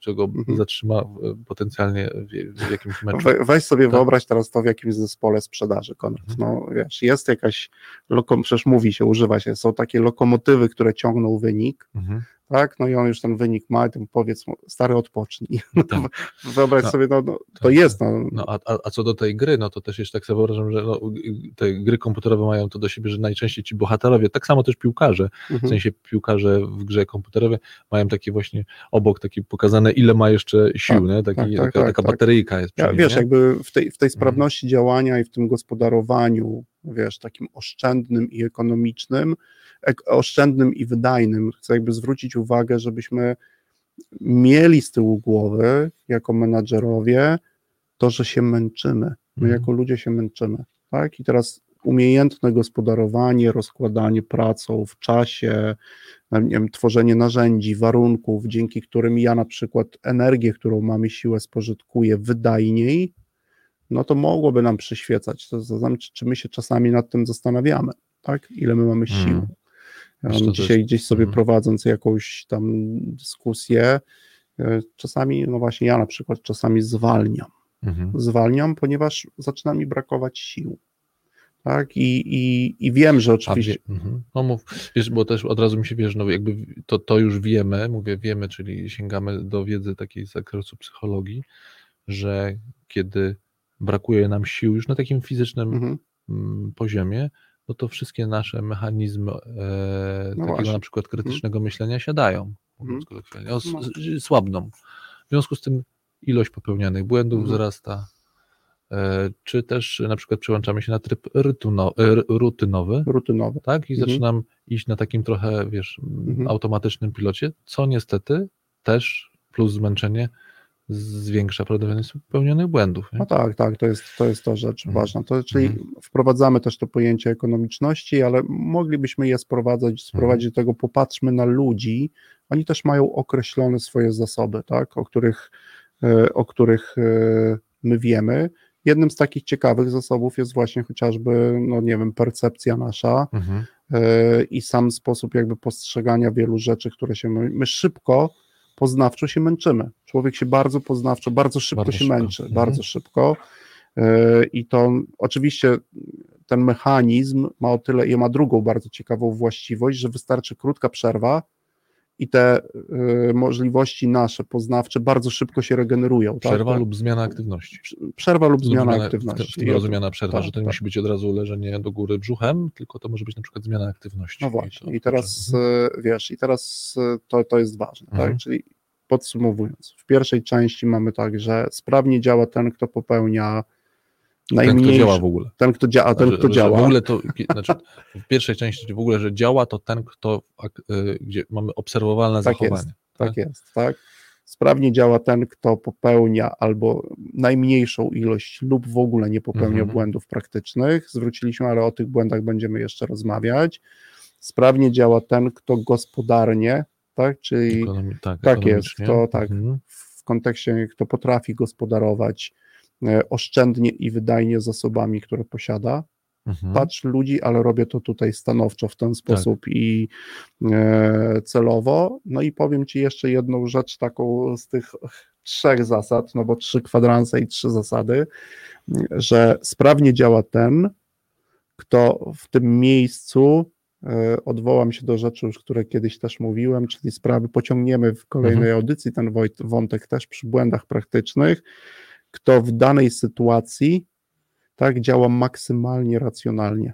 czego Mhm. zatrzyma e, potencjalnie w, w jakimś meczu. We, weź sobie Tak. wyobraź teraz to w jakimś zespole sprzedaży, Konrad. No wiesz, jest jakaś, lokom, przecież mówi się, używa się, są takie lokomotywy, które ciągną wynik, Mhm. Tak? No i on już ten wynik ma, i powiedz mu, stary odpocznij. <laughs> No, Tak. Wyobraź No, sobie, no, no, to tak, jest, no, No a, a, co do tej gry, no to też jeszcze tak sobie wyobrażam, że no, te gry komputerowe mają to do siebie, że najczęściej ci bohaterowie, tak samo też piłkarze, w mhm. sensie piłkarze w grze komputerowej mają takie właśnie obok takie pokazane, ile ma jeszcze sił, Tak, nie? Taki, tak, tak, taka, tak, taka tak. bateryjka jest Ja, wiesz, nie? jakby w tej, w tej Mhm. sprawności działania i w tym gospodarowaniu, wiesz, takim oszczędnym i ekonomicznym, ek, oszczędnym i wydajnym, chcę jakby zwrócić uwagę, żebyśmy mieli z tyłu głowy, jako menadżerowie, to, że się męczymy. My Mhm. jako ludzie się męczymy, tak? I teraz umiejętne gospodarowanie, rozkładanie pracą w czasie, nie wiem, tworzenie narzędzi, warunków, dzięki którym ja na przykład energię, którą mamy siłę spożytkuję wydajniej, no to mogłoby nam przyświecać. To znaczy, czy- my się czasami nad tym zastanawiamy, tak? Ile my mamy sił. Mm. Też- dzisiaj gdzieś sobie mhm. prowadząc jakąś tam dyskusję, e, czasami, no właśnie ja na przykład czasami zwalniam Mhm. zwalniam, ponieważ zaczyna mi brakować sił. Tak, i, i, i wiem, że oczywiście. wie, mhm. No mów, wiesz, bo też od razu mi się wiesz, no jakby to, to już wiemy, mówię wiemy, czyli sięgamy do wiedzy takiej z zakresu psychologii, że kiedy brakuje nam sił już na takim fizycznym Mhm, mm, poziomie, no to wszystkie nasze mechanizmy e, takiego właśnie. Mhm. na przykład krytycznego myślenia siadają, mówiąc Mhm. kolokwialnie, o, No. słabną. W związku z tym ilość popełnianych błędów Mhm. wzrasta, e, czy też na przykład przełączamy się na tryb rytuno, e, rutynowy, rutynowe. tak? I Mhm. zaczynam iść na takim trochę, wiesz, Mhm. automatycznym pilocie, co niestety też plus zmęczenie zwiększa prawdopodobieństwo popełnionych błędów. Nie? No tak, tak, to jest to, jest to rzecz Mhm. ważna. To, czyli Mhm. wprowadzamy też to pojęcie ekonomiczności, ale moglibyśmy je sprowadzać, sprowadzić Mhm. do tego, popatrzmy na ludzi. Oni też mają określone swoje zasoby, tak, o których, e, o których e, my wiemy. Jednym z takich ciekawych zasobów jest właśnie chociażby, no nie wiem, percepcja nasza, Mhm. e, i sam sposób jakby postrzegania wielu rzeczy, które się my, my szybko poznawczo się męczymy. Człowiek się bardzo poznawczo, bardzo szybko Bardzo się szybko. męczy, Mhm. bardzo szybko. E, I to oczywiście ten mechanizm ma o tyle i ma drugą bardzo ciekawą właściwość, że wystarczy krótka przerwa i te e, możliwości nasze poznawcze bardzo szybko się regenerują. tak? Przerwa Tak? lub zmiana aktywności. Przerwa lub zmiana Lub aktywności. W tym rozumiana przerwa, tak, że to nie tak. musi być od razu leżenie do góry brzuchem, tylko to może być na przykład zmiana aktywności. No właśnie, i teraz Mhm. e, wiesz, i teraz e, to, to jest ważne, Mhm. tak? Czyli podsumowując, w pierwszej części mamy tak, że sprawnie działa ten, kto popełnia ten, kto działa w ogóle. Ten, kto działa, ten, Że- kto działa. W ogóle to, znaczy w pierwszej części w ogóle, że działa, to ten, kto, y, gdzie mamy obserwowalne Tak jest. zachowanie. Tak jest, tak. Sprawnie działa ten, kto popełnia albo najmniejszą ilość lub w ogóle nie popełnia Mhm. błędów praktycznych. Zwróciliśmy, ale o tych błędach będziemy jeszcze rozmawiać. Sprawnie działa ten, kto gospodarnie, tak, czyli Ekonomi- tak, tak jest, ekonomicznie. to tak. Mhm. w kontekście, kto potrafi gospodarować oszczędnie i wydajnie zasobami, które posiada. Mhm. Patrz ludzi, ale robię to tutaj stanowczo w Tak. ten sposób i e, celowo. No i powiem Ci jeszcze jedną rzecz taką z tych trzech zasad, no bo trzy kwadranse i trzy zasady, że sprawnie działa ten, kto w tym miejscu e, odwołam się do rzeczy już, które kiedyś też mówiłem, czyli sprawy pociągniemy w kolejnej audycji ten wątek też przy błędach praktycznych, kto w danej sytuacji tak działa maksymalnie racjonalnie.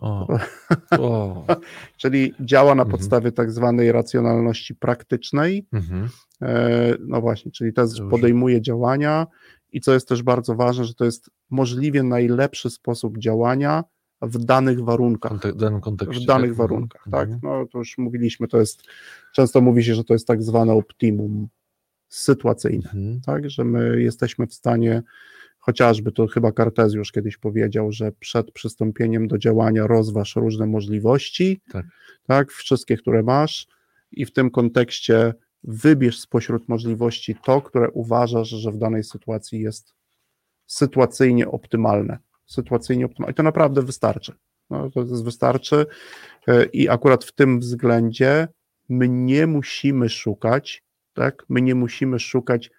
O. <laughs> O. Czyli działa na Mhm. podstawie tak zwanej racjonalności praktycznej. Mhm. E, No właśnie, czyli Dobrze. podejmuje działania i co jest też bardzo ważne, że to jest możliwie najlepszy sposób działania w danych warunkach. Kontek- w danym kontekście. W danych tak? warunkach, tak. Mhm. No to już mówiliśmy, to jest, często mówi się, że to jest tak zwane optimum sytuacyjne, Mhm. tak, że my jesteśmy w stanie, chociażby to chyba Kartezjusz kiedyś powiedział, że przed przystąpieniem do działania rozważ różne możliwości, Tak. tak, wszystkie, które masz i w tym kontekście wybierz spośród możliwości to, które uważasz, że w danej sytuacji jest sytuacyjnie optymalne. Sytuacyjnie optymalne. I to naprawdę wystarczy. No, to jest wystarczy E, i akurat w tym względzie my nie musimy szukać, tak, my nie musimy szukać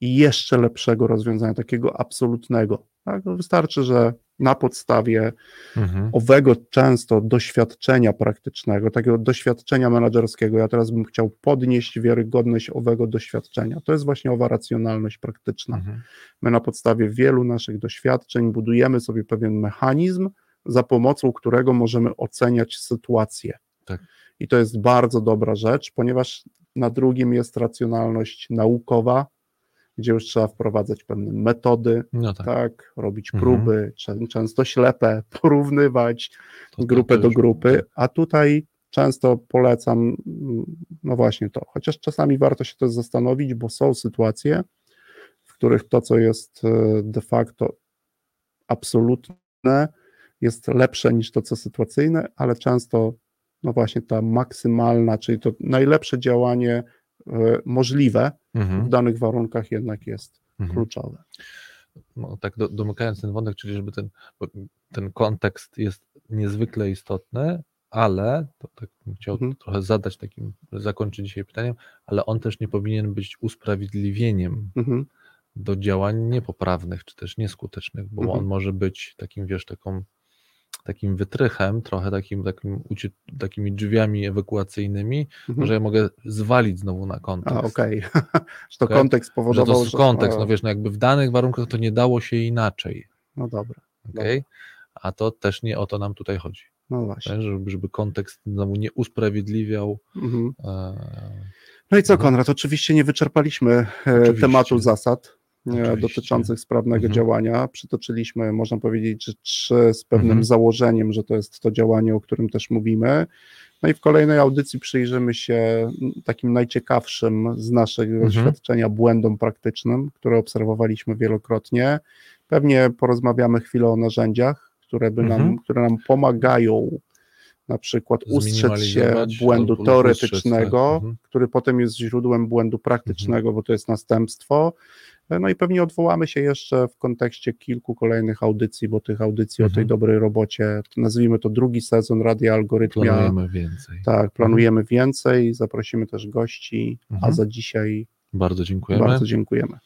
jeszcze lepszego rozwiązania, takiego absolutnego. Tak? No wystarczy, że na podstawie Mhm. owego często doświadczenia praktycznego, takiego doświadczenia menedżerskiego, ja teraz bym chciał podnieść wiarygodność owego doświadczenia. To jest właśnie owa racjonalność praktyczna. Mhm. My na podstawie wielu naszych doświadczeń budujemy sobie pewien mechanizm, za pomocą którego możemy oceniać sytuację. Tak. I to jest bardzo dobra rzecz, ponieważ na drugim jest racjonalność naukowa, gdzie już trzeba wprowadzać pewne metody, No tak. tak, robić Mhm. próby, czę- często ślepe, <laughs> porównywać To- to- grupę to do grupy, a tutaj często polecam, no właśnie to, chociaż czasami warto się też zastanowić, bo są sytuacje, w których to, co jest e, de facto absolutne, jest lepsze niż to, co sytuacyjne, ale często, no właśnie ta maksymalna, czyli to najlepsze działanie e, możliwe w Mhm. danych warunkach jednak jest Mhm. kluczowe. no, tak do, domykając ten wątek, czyli żeby ten, ten kontekst jest niezwykle istotny, ale to tak bym chciał Mhm. trochę zadać takim, zakończyć dzisiaj pytaniem, ale on też nie powinien być usprawiedliwieniem Mhm. do działań niepoprawnych, czy też nieskutecznych, bo Mhm. on może być takim, wiesz, taką, takim wytrychem, trochę takim, takim takimi drzwiami ewakuacyjnymi, Mhm. że ja mogę zwalić znowu na kontekst. A, okej. <laughs> że to Okej. kontekst Że powodował, to jest kontekst, no wiesz, no jakby w danych warunkach to nie dało się inaczej. No dobra, Okay? A to też nie o to nam tutaj chodzi. no właśnie. tak? Żeby, żeby kontekst znowu nie usprawiedliwiał. Mhm. E, No i co, Mhm. Konrad? Oczywiście nie wyczerpaliśmy e, Oczywiście. tematu zasad Oczywiście. dotyczących sprawnego Mhm. działania. Przytoczyliśmy, można powiedzieć, że trzy z pewnym Mhm. założeniem, że to jest to działanie, o którym też mówimy. No i w kolejnej audycji przyjrzymy się takim najciekawszym z naszego Mhm. doświadczenia błędom praktycznym, które obserwowaliśmy wielokrotnie. Pewnie porozmawiamy chwilę o narzędziach, które, by nam, Mhm. które nam pomagają na przykład ustrzec się błędu lub teoretycznego, ustrzec, tak. Mhm. który potem jest źródłem błędu praktycznego, bo to jest następstwo. No i pewnie odwołamy się jeszcze w kontekście kilku kolejnych audycji, bo tych audycji o tej Mhm. dobrej robocie, nazwijmy to drugi sezon Radia Algorytmia. Planujemy więcej. Tak, planujemy więcej, zaprosimy też gości, a Mhm. za dzisiaj Bardzo dziękujemy. bardzo dziękujemy.